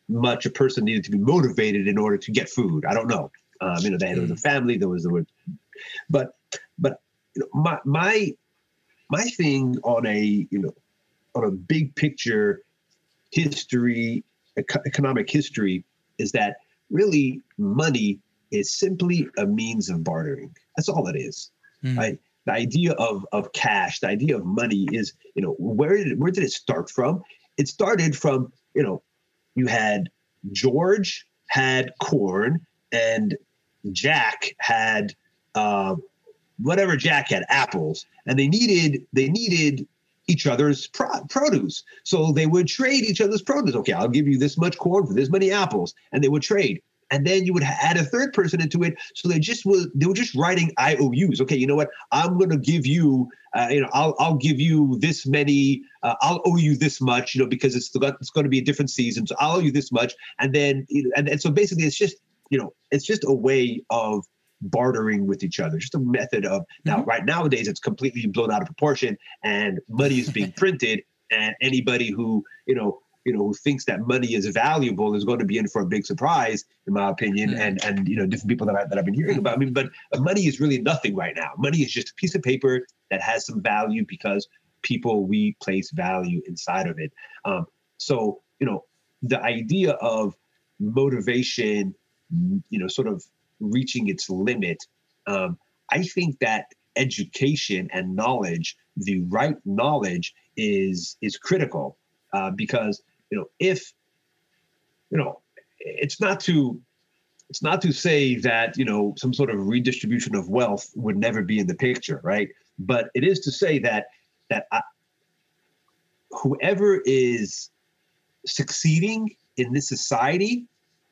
S2: much a person needed to be motivated in order to get food. I don't know. Um, you know, they had, was a mm. family. There was the word, but but you know, my my my thing on a you know on a big picture history economic history is that really money is simply a means of bartering that's all it is mm. right the idea of of cash, the idea of money is, you know, where did where did it start from? It started from, you know, you had George had corn and Jack had uh, whatever Jack had apples, and they needed they needed each other's pro- produce. So they would trade each other's produce. Okay, I'll give you this much corn for this many apples, and they would trade and then you would add a third person into it. So they just were they were just writing IOUs. Okay, you know what? I'm going to give you, uh, you know, I'll I'll give you this many. Uh, I'll owe you this much, you know, because it's it's going to be a different season. So I'll owe you this much, and then and and so basically it's just you know it's just a way of bartering with each other just a method of now mm-hmm. right nowadays it's completely blown out of proportion and money is being printed and anybody who you know you know, who thinks that money is valuable is going to be in for a big surprise, in my opinion, mm. and and you know, different people that I that I've been hearing about. I mean, but money is really nothing right now. Money is just a piece of paper that has some value because people we place value inside of it. Um, so you know, the idea of motivation, you know, sort of reaching its limit. Um, I think that education and knowledge, the right knowledge, is is critical uh, because you know, if you know, it's not to it's not to say that you know some sort of redistribution of wealth would never be in the picture, right? But it is to say that that I, whoever is succeeding in this society,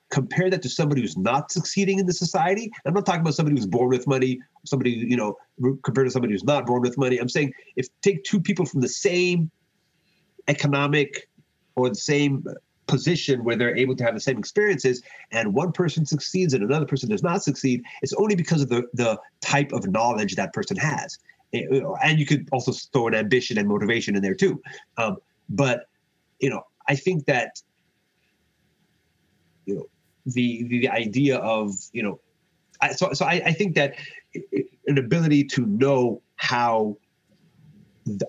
S2: compare that to somebody who's not succeeding in the society. I'm not talking about somebody who's born with money, somebody you know compared to somebody who's not born with money. I'm saying if take two people from the same economic or the same position where they're able to have the same experiences and one person succeeds and another person does not succeed it's only because of the the type of knowledge that person has. And you could also throw an ambition and motivation in there too. Um, but you know i think that you know the the idea of you know I, so so I, I think that an ability to know how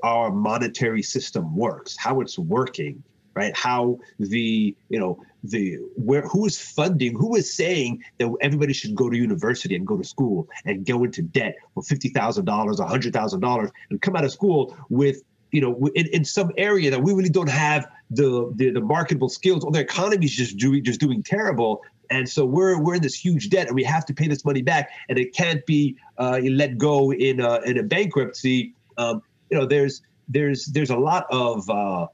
S2: our monetary system works, how it's working, right? How the you know the where who is funding, who is saying that everybody should go to university and go to school and go into debt for fifty thousand dollars, a hundred thousand dollars, and come out of school with you know in, in some area that we really don't have the, the the marketable skills or the economy is just doing just doing terrible and so we're we're in this huge debt, and we have to pay this money back, and it can't be uh, let go in a, in a bankruptcy. Um, you know, there's there's there's a lot of uh,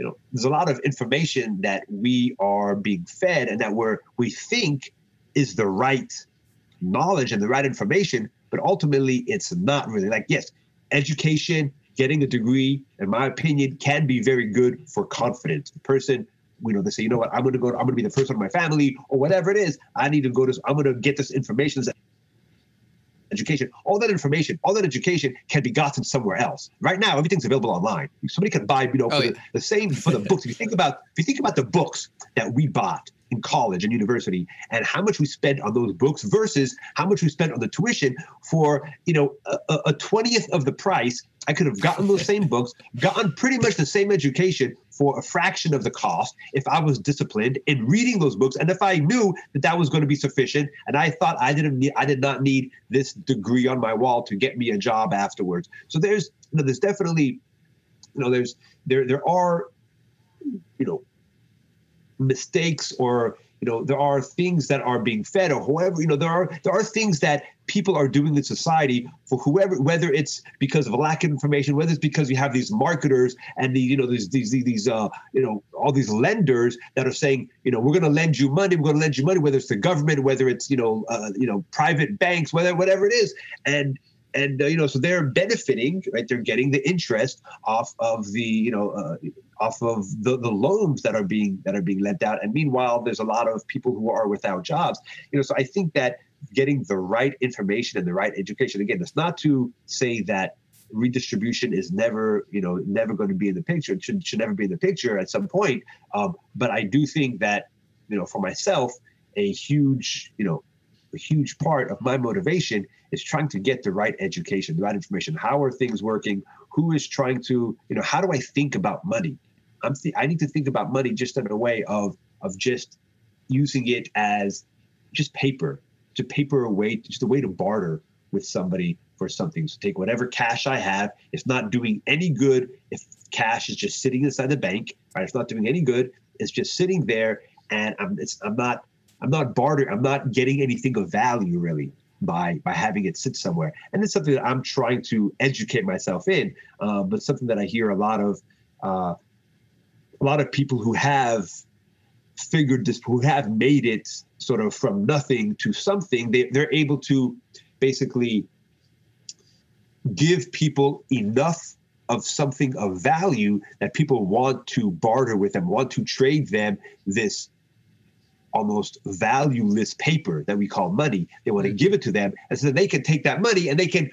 S2: you know there's a lot of information that we are being fed, and that we're we think is the right knowledge and the right information, but ultimately it's not really. Like yes, education, getting a degree, in my opinion, can be very good for confidence. The person you know, they say, you know what, I'm going to go, I'm going to be the first one in my family or whatever it is. I need to go to, I'm going to get this information, education. All that information, all that education can be gotten somewhere else. Right now, everything's available online. Somebody can buy, you know, oh, yeah. the, the, same for the books. If you think about, if you think about the books that we bought in college and university and how much we spent on those books versus how much we spent on the tuition for you know a, a 20th of the price i could have gotten those same books gotten pretty much the same education for a fraction of the cost if i was disciplined in reading those books and if i knew that that was going to be sufficient and i thought i didn't need i did not need this degree on my wall to get me a job afterwards. So there's you know there's definitely you know there's there there are you know mistakes or you know there are things that are being fed or whoever you know there are there are things that people are doing in society for whoever whether it's because of a lack of information whether it's because you have these marketers and the you know these these these uh you know all these lenders that are saying you know we're going to lend you money we're going to lend you money whether it's the government whether it's you know uh, you know private banks whether whatever it is. And and uh, you know so they're benefiting right? They're getting the interest off of the you know uh, off of the, the loans that are being that are being lent out. And meanwhile there's a lot of people who are without jobs. You know so i think that getting the right information and the right education again it's not to say that redistribution is never you know never going to be in the picture it should, should never be in the picture at some point. Um, but i do think that you know for myself a huge you know a huge part of my motivation is trying to get the right education, the right information. How are things working? Who is trying to, you know, how do I think about money? I'm th- I need to think about money just in a way of of just using it as just paper, to paper away, just a way to barter with somebody for something. So take whatever cash I have. It's not doing any good if cash is just sitting inside the bank. Right? It's not doing any good. It's just sitting there, and I'm it's I'm not I'm not bartering. I'm not getting anything of value really by by having it sit somewhere. And it's something that I'm trying to educate myself in, uh, but something that I hear a lot of uh, a lot of people who have figured this, who have made it sort of from nothing to something. They, they're able to basically give people enough of something of value that people want to barter with them, want to trade them this almost valueless paper that we call money. They want to mm-hmm. give it to them, and so they can take that money and they can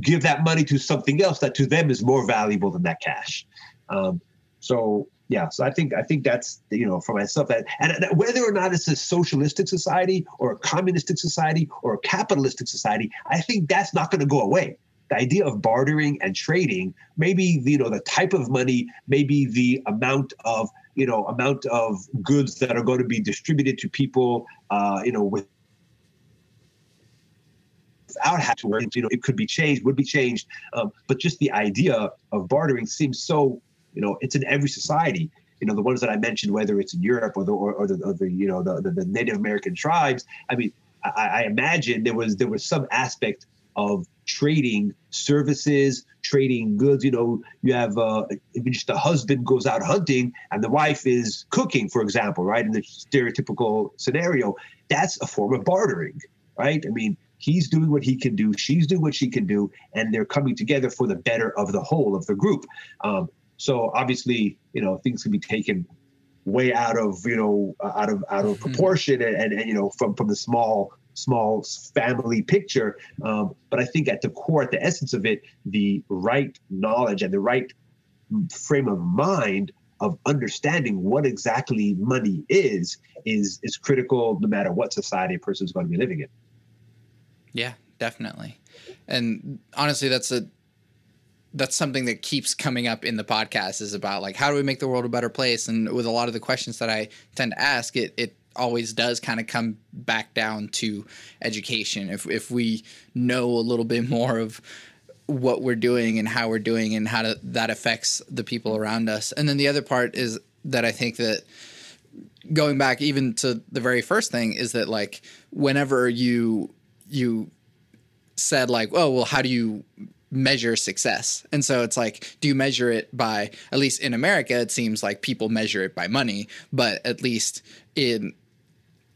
S2: give that money to something else that to them is more valuable than that cash. Um, so yeah, so I think I think that's you know for myself that and whether or not it's a socialistic society or a communistic society or a capitalistic society, I think that's not going to go away the idea of bartering and trading, maybe you know the type of money, maybe the amount of you know amount of goods that are going to be distributed to people, uh, you know, with without having to you know, it could be changed, would be changed. Um, but just the idea of bartering seems so, you know, it's in every society. You know, the ones that I mentioned, whether it's in Europe or the or, or the, or the you know the, the, the Native American tribes. I mean, I, I imagine there was there was some aspect of trading services, trading goods. You know, you have uh, just the husband goes out hunting and the wife is cooking, for example, right? In the stereotypical scenario, that's a form of bartering, right? I mean, he's doing what he can do, she's doing what she can do, and they're coming together for the better of the whole of the group. Um, so obviously, you know, things can be taken way out of you know out of out of mm-hmm. proportion and, and, and you know from from the small small family picture. Um, but I think at the core, at the essence of it, the right knowledge and the right frame of mind of understanding what exactly money is is is critical no matter what society a person is going to be living in.
S1: Yeah, definitely. And honestly, that's a that's something that keeps coming up in the podcast is about like how do we make the world a better place and with a lot of the questions that i tend to ask it it always does kind of come back down to education if if we know a little bit more of what we're doing and how we're doing and how to, that affects the people around us and then the other part is that i think that going back even to the very first thing is that like whenever you you said like oh well how do you measure success. And so it's like, do you measure it by, at least in America, it seems like people measure it by money, but at least in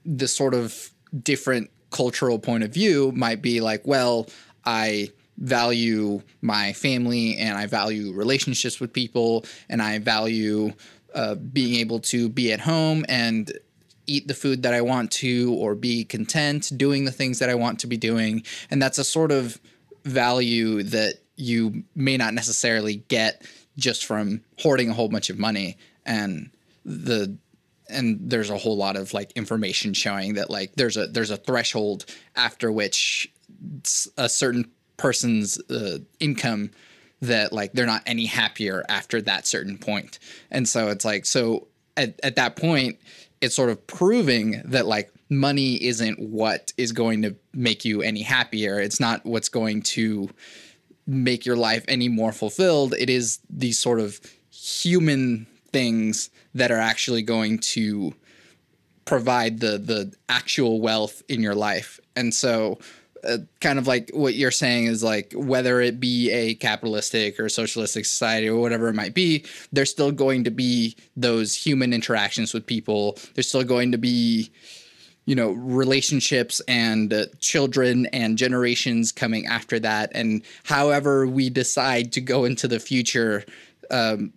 S1: the sort of different cultural point of view might be like, well, I value my family and I value relationships with people and I value uh, being able to be at home and eat the food that I want to or be content doing the things that I want to be doing. And that's a sort of value that you may not necessarily get just from hoarding a whole bunch of money and the and there's a whole lot of like information showing that like there's a there's a threshold after which a certain person's uh, income that like they're not any happier after that certain point. And so it's like so at, at that point it's sort of proving that like money isn't what is going to make you any happier. It's not what's going to make your life any more fulfilled. It is the sort of human things that are actually going to provide the the actual wealth in your life. And so uh, kind of like what you're saying is like whether it be a capitalistic or socialistic society or whatever it might be, there's still going to be those human interactions with people. There's still going to be you know relationships and uh, children and generations coming after that and however we decide to go into the future um,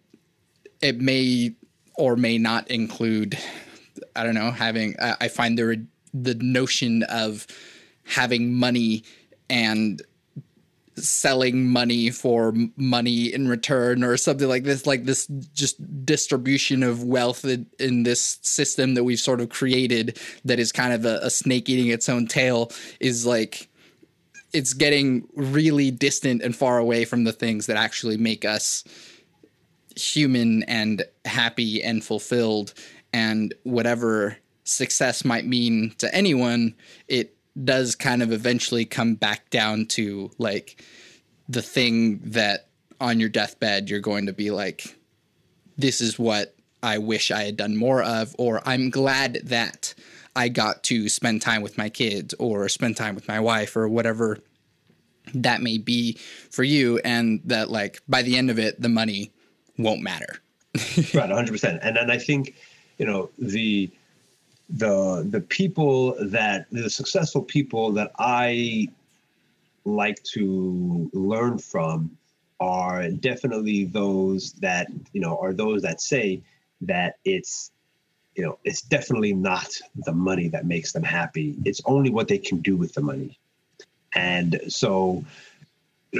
S1: it may or may not include i don't know having i, find the the notion of having money and selling money for money in return or something like this like this just distribution of wealth in, in this system that we've sort of created that is kind of a, a snake eating its own tail is like it's getting really distant and far away from the things that actually make us human and happy and fulfilled and whatever success might mean to anyone it does kind of eventually come back down to like the thing that on your deathbed you're going to be like this is what I wish I had done more of or I'm glad that I got to spend time with my kids or spend time with my wife or whatever that may be for you and that like by the end of it the money won't matter.
S2: right, 100%. And then I think, you know, the the the people that the successful people that I like to learn from are definitely those that, you know, are those that say that it's you know, it's definitely not the money that makes them happy. It's only what they can do with the money. And so,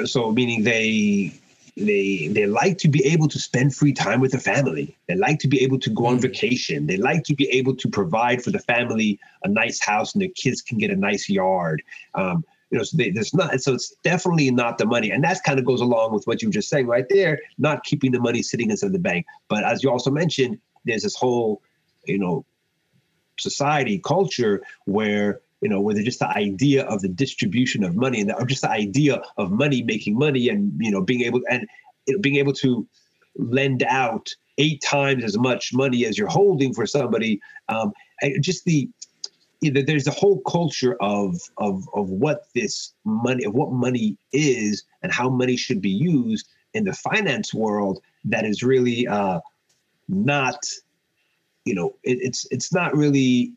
S2: so meaning they they they like to be able to spend free time with the family. They like to be able to go on mm. vacation. They like to be able to provide for the family a nice house and their kids can get a nice yard. Um, you know so they, there's not so it's definitely not the money. And that kind of goes along with what you were just saying right there not keeping the money sitting inside the bank. But as you also mentioned there's this whole you know society culture where you know, where just the idea of the distribution of money and the, or just the idea of money making money and you know being able and being able to lend out eight times as much money as you're holding for somebody. Um, just the you know, there's a whole culture of of of what this money of what money is and how money should be used in the finance world that is really uh, not you know it, it's it's not really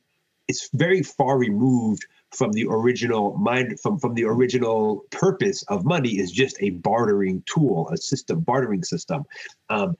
S2: it's very far removed from the original mind from from the original purpose of money is just a bartering tool a system bartering system. Um,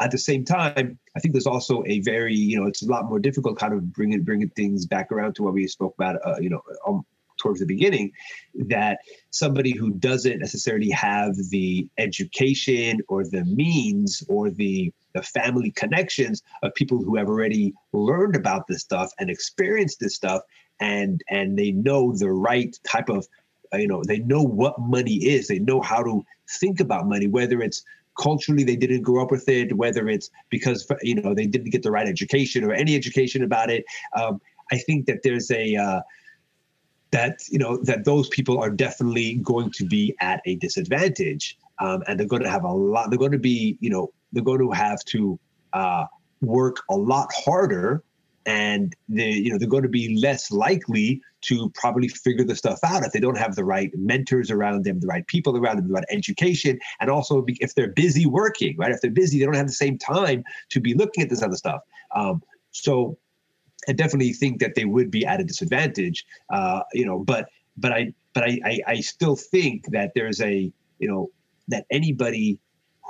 S2: at the same time i think there's also a very you know it's a lot more difficult kind of bringing bringing things back around to what we spoke about uh, you know um, towards the beginning that somebody who doesn't necessarily have the education or the means or the the family connections of people who have already learned about this stuff and experienced this stuff and and they know the right type of uh, you know they know what money is. They know how to think about money whether it's culturally they didn't grow up with it whether it's because you know they didn't get the right education or any education about it. Um, i think that there's a uh, that you know that those people are definitely going to be at a disadvantage um, and they're going to have a lot they're going to be you know they're going to have to uh, work a lot harder and they you know they're going to be less likely to probably figure the stuff out if they don't have the right mentors around them the right people around them the right education and also if they're busy working right? If they're busy they don't have the same time to be looking at this other stuff. Um, so i definitely think that they would be at a disadvantage uh, you know but but i but I, I i still think that there's a you know that anybody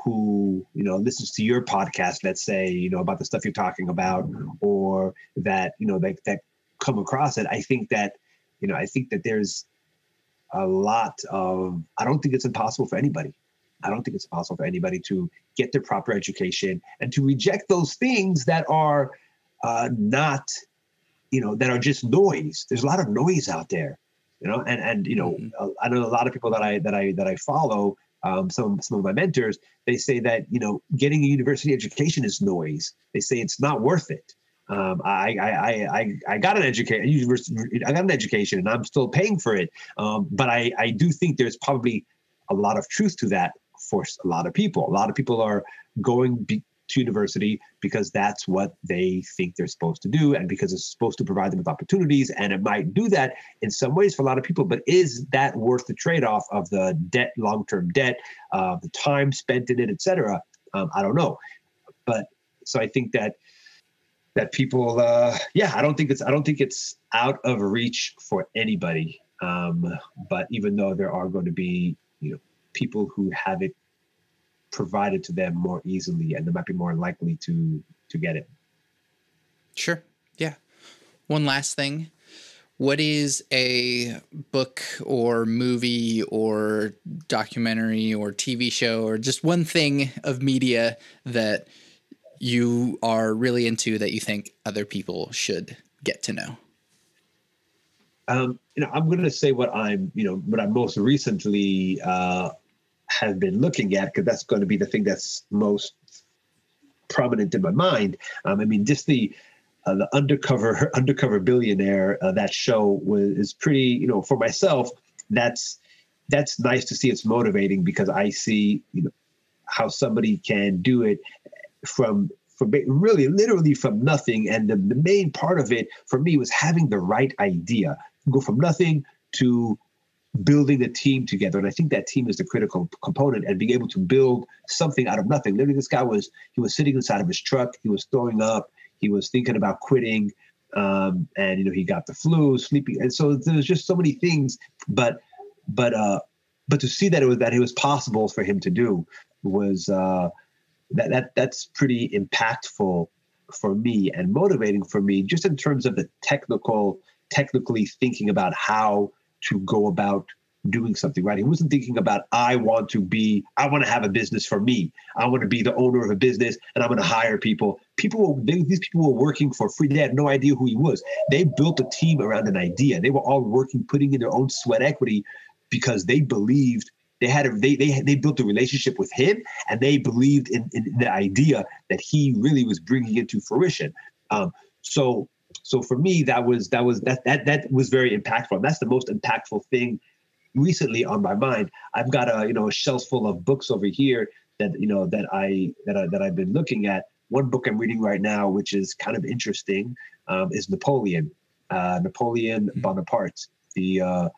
S2: who you know listens to your podcast let's say you know about the stuff you're talking about or that you know that that come across it i think that you know i think that there's a lot of i don't think it's impossible for anybody i don't think it's impossible for anybody to get their proper education and to reject those things that are uh, not you know that are just noise there's a lot of noise out there you know and and you know mm-hmm. i know a lot of people that i that i that i follow um, some some of my mentors, they say that you know getting a university education is noise. They say it's not worth it. Um, I, I, I, I got an education, I got an education, and I'm still paying for it. Um, but I, I do think there's probably a lot of truth to that for a lot of people. A lot of people are going be, to university because that's what they think they're supposed to do and because it's supposed to provide them with opportunities and it might do that in some ways for a lot of people but is that worth the trade-off of the debt long-term debt uh, the time spent in it etc um, i don't know. But so i think that that people uh, yeah i don't think it's i don't think it's out of reach for anybody. Um, but even though there are going to be you know people who have it provided to them more easily and they might be more likely to to get it.
S1: Sure. Yeah. One last thing. What is a book or movie or documentary or TV show or just one thing of media that you are really into that you think other people should get to know?
S2: Um, you know, I'm going to say what I'm, you know, what I'm most recently uh, have been looking at because that's going to be the thing that's most prominent in my mind. Um, I mean, just the uh, the undercover undercover billionaire uh, that show was is pretty. You know, for myself, that's that's nice to see. It's motivating because I see you know how somebody can do it from from really literally from nothing. And the, the main part of it for me was having the right idea. Go from nothing to building a team together. And I think that team is the critical component and being able to build something out of nothing. Literally, this guy was he was sitting inside of his truck, he was throwing up, he was thinking about quitting. Um, and you know, he got the flu, sleeping, and so there's just so many things. But but uh but to see that it was that it was possible for him to do was uh that that that's pretty impactful for me and motivating for me just in terms of the technical technically thinking about how to go about doing something right. He wasn't thinking about I want to be I want to have a business for me. I want to be the owner of a business and I'm going to hire people. People they, these people were working for free. They had no idea who he was. They built a team around an idea. They were all working, putting in their own sweat equity because they believed they had a they they they built a relationship with him and they believed in, in the idea that he really was bringing into fruition. Um, so so for me, that was that was that that that was very impactful. That's the most impactful thing recently on my mind. I've got a you know a shelf full of books over here that you know that I that I, that I've been looking at. One book I'm reading right now, which is kind of interesting, um, is Napoleon, uh, Napoleon mm-hmm. Bonaparte, the uh,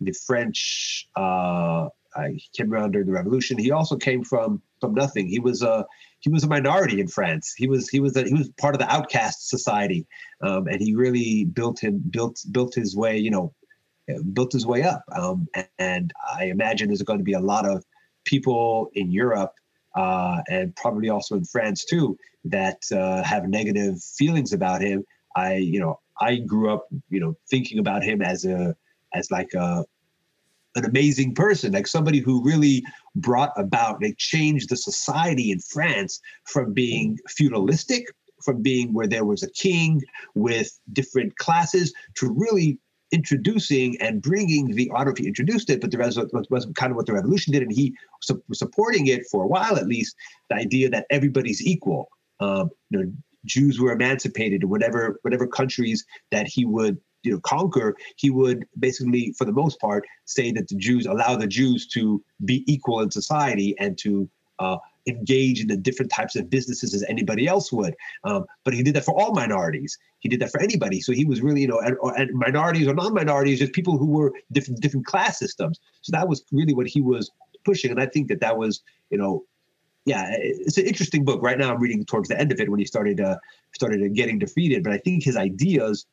S2: the French. Uh, he came around during the Revolution. He also came from from nothing. He was a he was a minority in France. He was he was a, he was part of the outcast society, um, and he really built him built built his way. You know, built his way up. Um, and I imagine there's going to be a lot of people in Europe uh, and probably also in France too that uh, have negative feelings about him. I you know I grew up you know thinking about him as a as like a an amazing person, like somebody who really brought about, they changed the society in France from being feudalistic, from being where there was a king with different classes, to really introducing and bringing the I don't know if he introduced it, but the was, was kind of what the revolution did, and he was supporting it for a while at least. The idea that everybody's equal. Um, you know, Jews were emancipated in whatever whatever countries that he would you know conquer. He would basically, for the most part, say that the Jews allow the Jews to be equal in society and to uh, engage in the different types of businesses as anybody else would. Um, but he did that for all minorities. He did that for anybody. So he was really, you know, and, and minorities or non-minorities, just people who were different different class systems. So that was really what he was pushing, and I think that that was, you know, yeah, it's an interesting book. Right now, I'm reading towards the end of it when he started uh, started getting defeated. But I think his ideas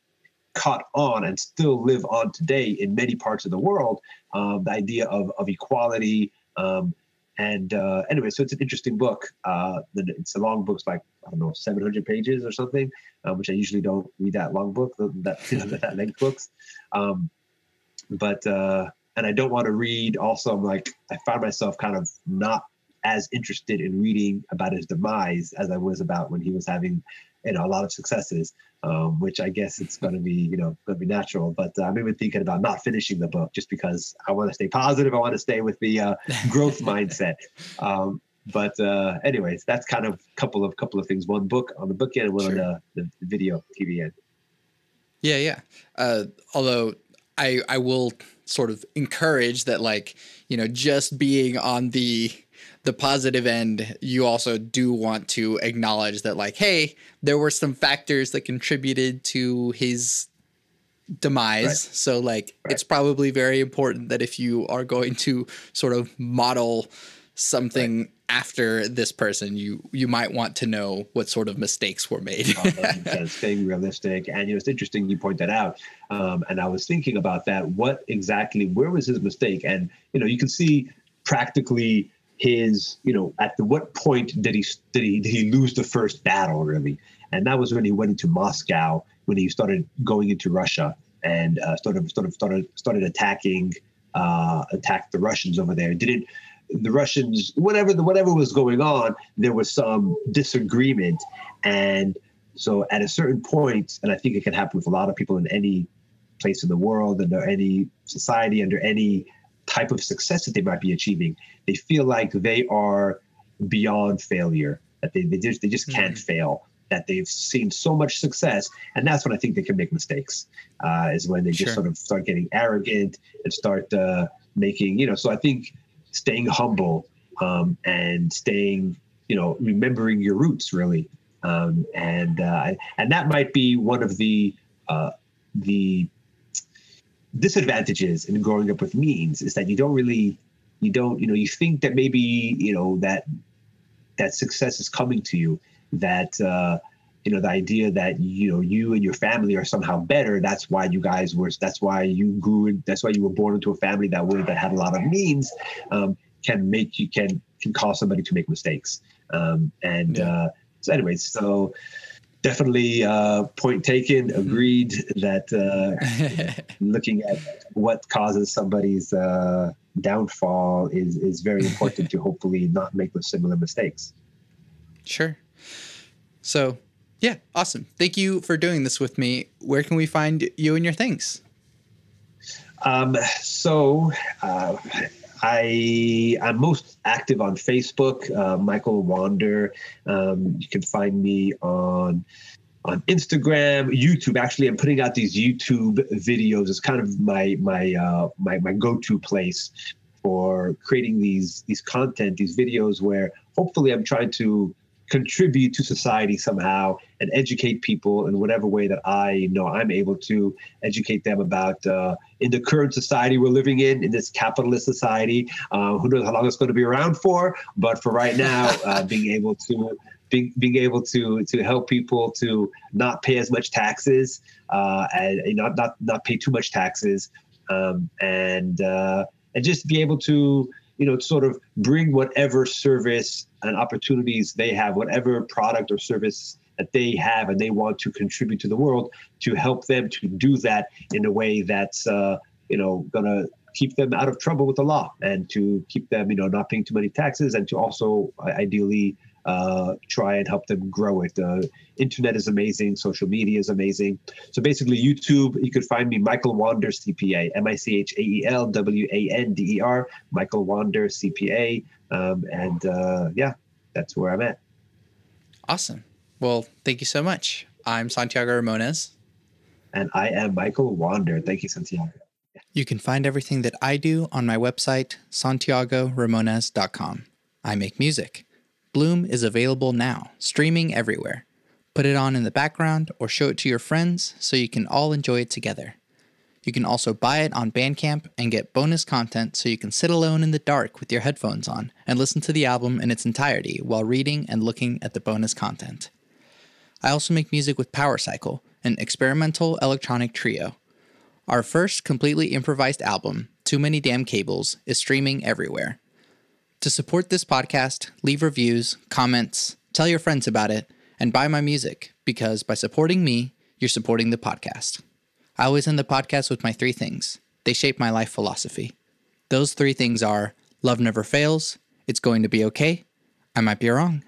S2: caught on and still live on today in many parts of the world. Um, the idea of of equality. Um, and uh, anyway, so it's an interesting book. Uh, it's a long book, it's like I don't know, 700 pages or something, uh, which I usually don't read that long book, that you know, that length books. Um, but uh, and I don't want to read. Also, I'm like I find myself kind of not as interested in reading about his demise as I was about when he was having you know a lot of successes um, which i guess it's going to be you know going to be natural. But uh, i'm even thinking about not finishing the book just because i want to stay positive. I want to stay with the uh, growth mindset. Um, but uh, anyways that's kind of a couple of couple of things. One book on the book end and one sure. on the, the video tv end
S1: yeah yeah. Uh, although i i will sort of encourage that like you know just being on the the positive end, you also do want to acknowledge that, like, hey, there were some factors that contributed to his demise. Right. So, like, right. it's probably very important that if you are going to sort of model something right. after this person, you you might want to know what sort of mistakes were made.
S2: staying realistic, and you know, it's interesting you point that out. Um, and I was thinking about that. What exactly? Where was his mistake? And you know, you can see practically his, you know, at the what point did he did he did he lose the first battle really? And that was when he went into Moscow when he started going into Russia and uh, started started started started attacking uh, attacked the Russians over there. Didn't the Russians whatever the whatever was going on, there was some disagreement, and so at a certain point, and I think it can happen with a lot of people in any place in the world, under any society, under any type of success that they might be achieving, they feel like they are beyond failure, that they, they just they just can't mm-hmm. fail, that they've seen so much success. And that's when I think they can make mistakes, uh, is when they sure. just sort of start getting arrogant and start uh, making, you know, so I think staying humble um, and staying, you know, remembering your roots really. Um, and uh, and that might be one of the uh, the disadvantages in growing up with means is that you don't really you don't you know you think that maybe you know that that success is coming to you that uh you know the idea that you know you and your family are somehow better that's why you guys were that's why you grew that's why you were born into a family that way that had a lot of means um, can make you can can cause somebody to make mistakes um, and yeah. uh so anyways so definitely uh, point taken. Mm-hmm. Agreed that uh, looking at what causes somebody's uh, downfall is is very important to hopefully not make those similar mistakes.
S1: Sure. So, yeah, awesome. Thank you for doing this with me. Where can we find you and your things?
S2: Um, so, uh, I I'm most active on Facebook, uh, Michael Wander. Um, you can find me on on Instagram, YouTube. Actually, I'm putting out these YouTube videos. It's kind of my my uh, my my go-to place for creating these these content, these videos where hopefully I'm trying to contribute to society somehow and educate people in whatever way that I know I'm able to educate them about uh, in the current society we're living in, in this capitalist society. Uh, who knows how long it's going to be around for? But for right now, uh, being able to being, being able to to help people to not pay as much taxes uh, and not not not pay too much taxes um, and uh, and just be able to you know, sort of bring whatever service and opportunities they have, whatever product or service that they have and they want to contribute to the world, to help them to do that in a way that's, uh, you know, gonna keep them out of trouble with the law and to keep them, you know, not paying too many taxes and to also ideally uh, try and help them grow it. The internet is amazing, social media is amazing. So basically, YouTube, you could find me Michael Wander CPA, M I C H A E L W A N D E R, Michael Wander CPA. Um, and uh, yeah, that's where I'm at.
S1: Awesome. Well, thank you so much. I'm Santiago Ramones.
S2: And I am Michael Wander. Thank you, Santiago.
S1: You can find everything that I do on my website, santiagoramones.com. I make music. Bloom is available now, streaming everywhere. Put it on in the background or show it to your friends so you can all enjoy it together. You can also buy it on Bandcamp and get bonus content so you can sit alone in the dark with your headphones on and listen to the album in its entirety while reading and looking at the bonus content. I also make music with Power Cycle, an experimental electronic trio. Our first completely improvised album, Too Many Damn Cables, is streaming everywhere. To support this podcast, leave reviews, comments, tell your friends about it, and buy my music because by supporting me, you're supporting the podcast. I always end the podcast with my three things. They shape my life philosophy. Those three things are love never fails, it's going to be okay, I might be wrong,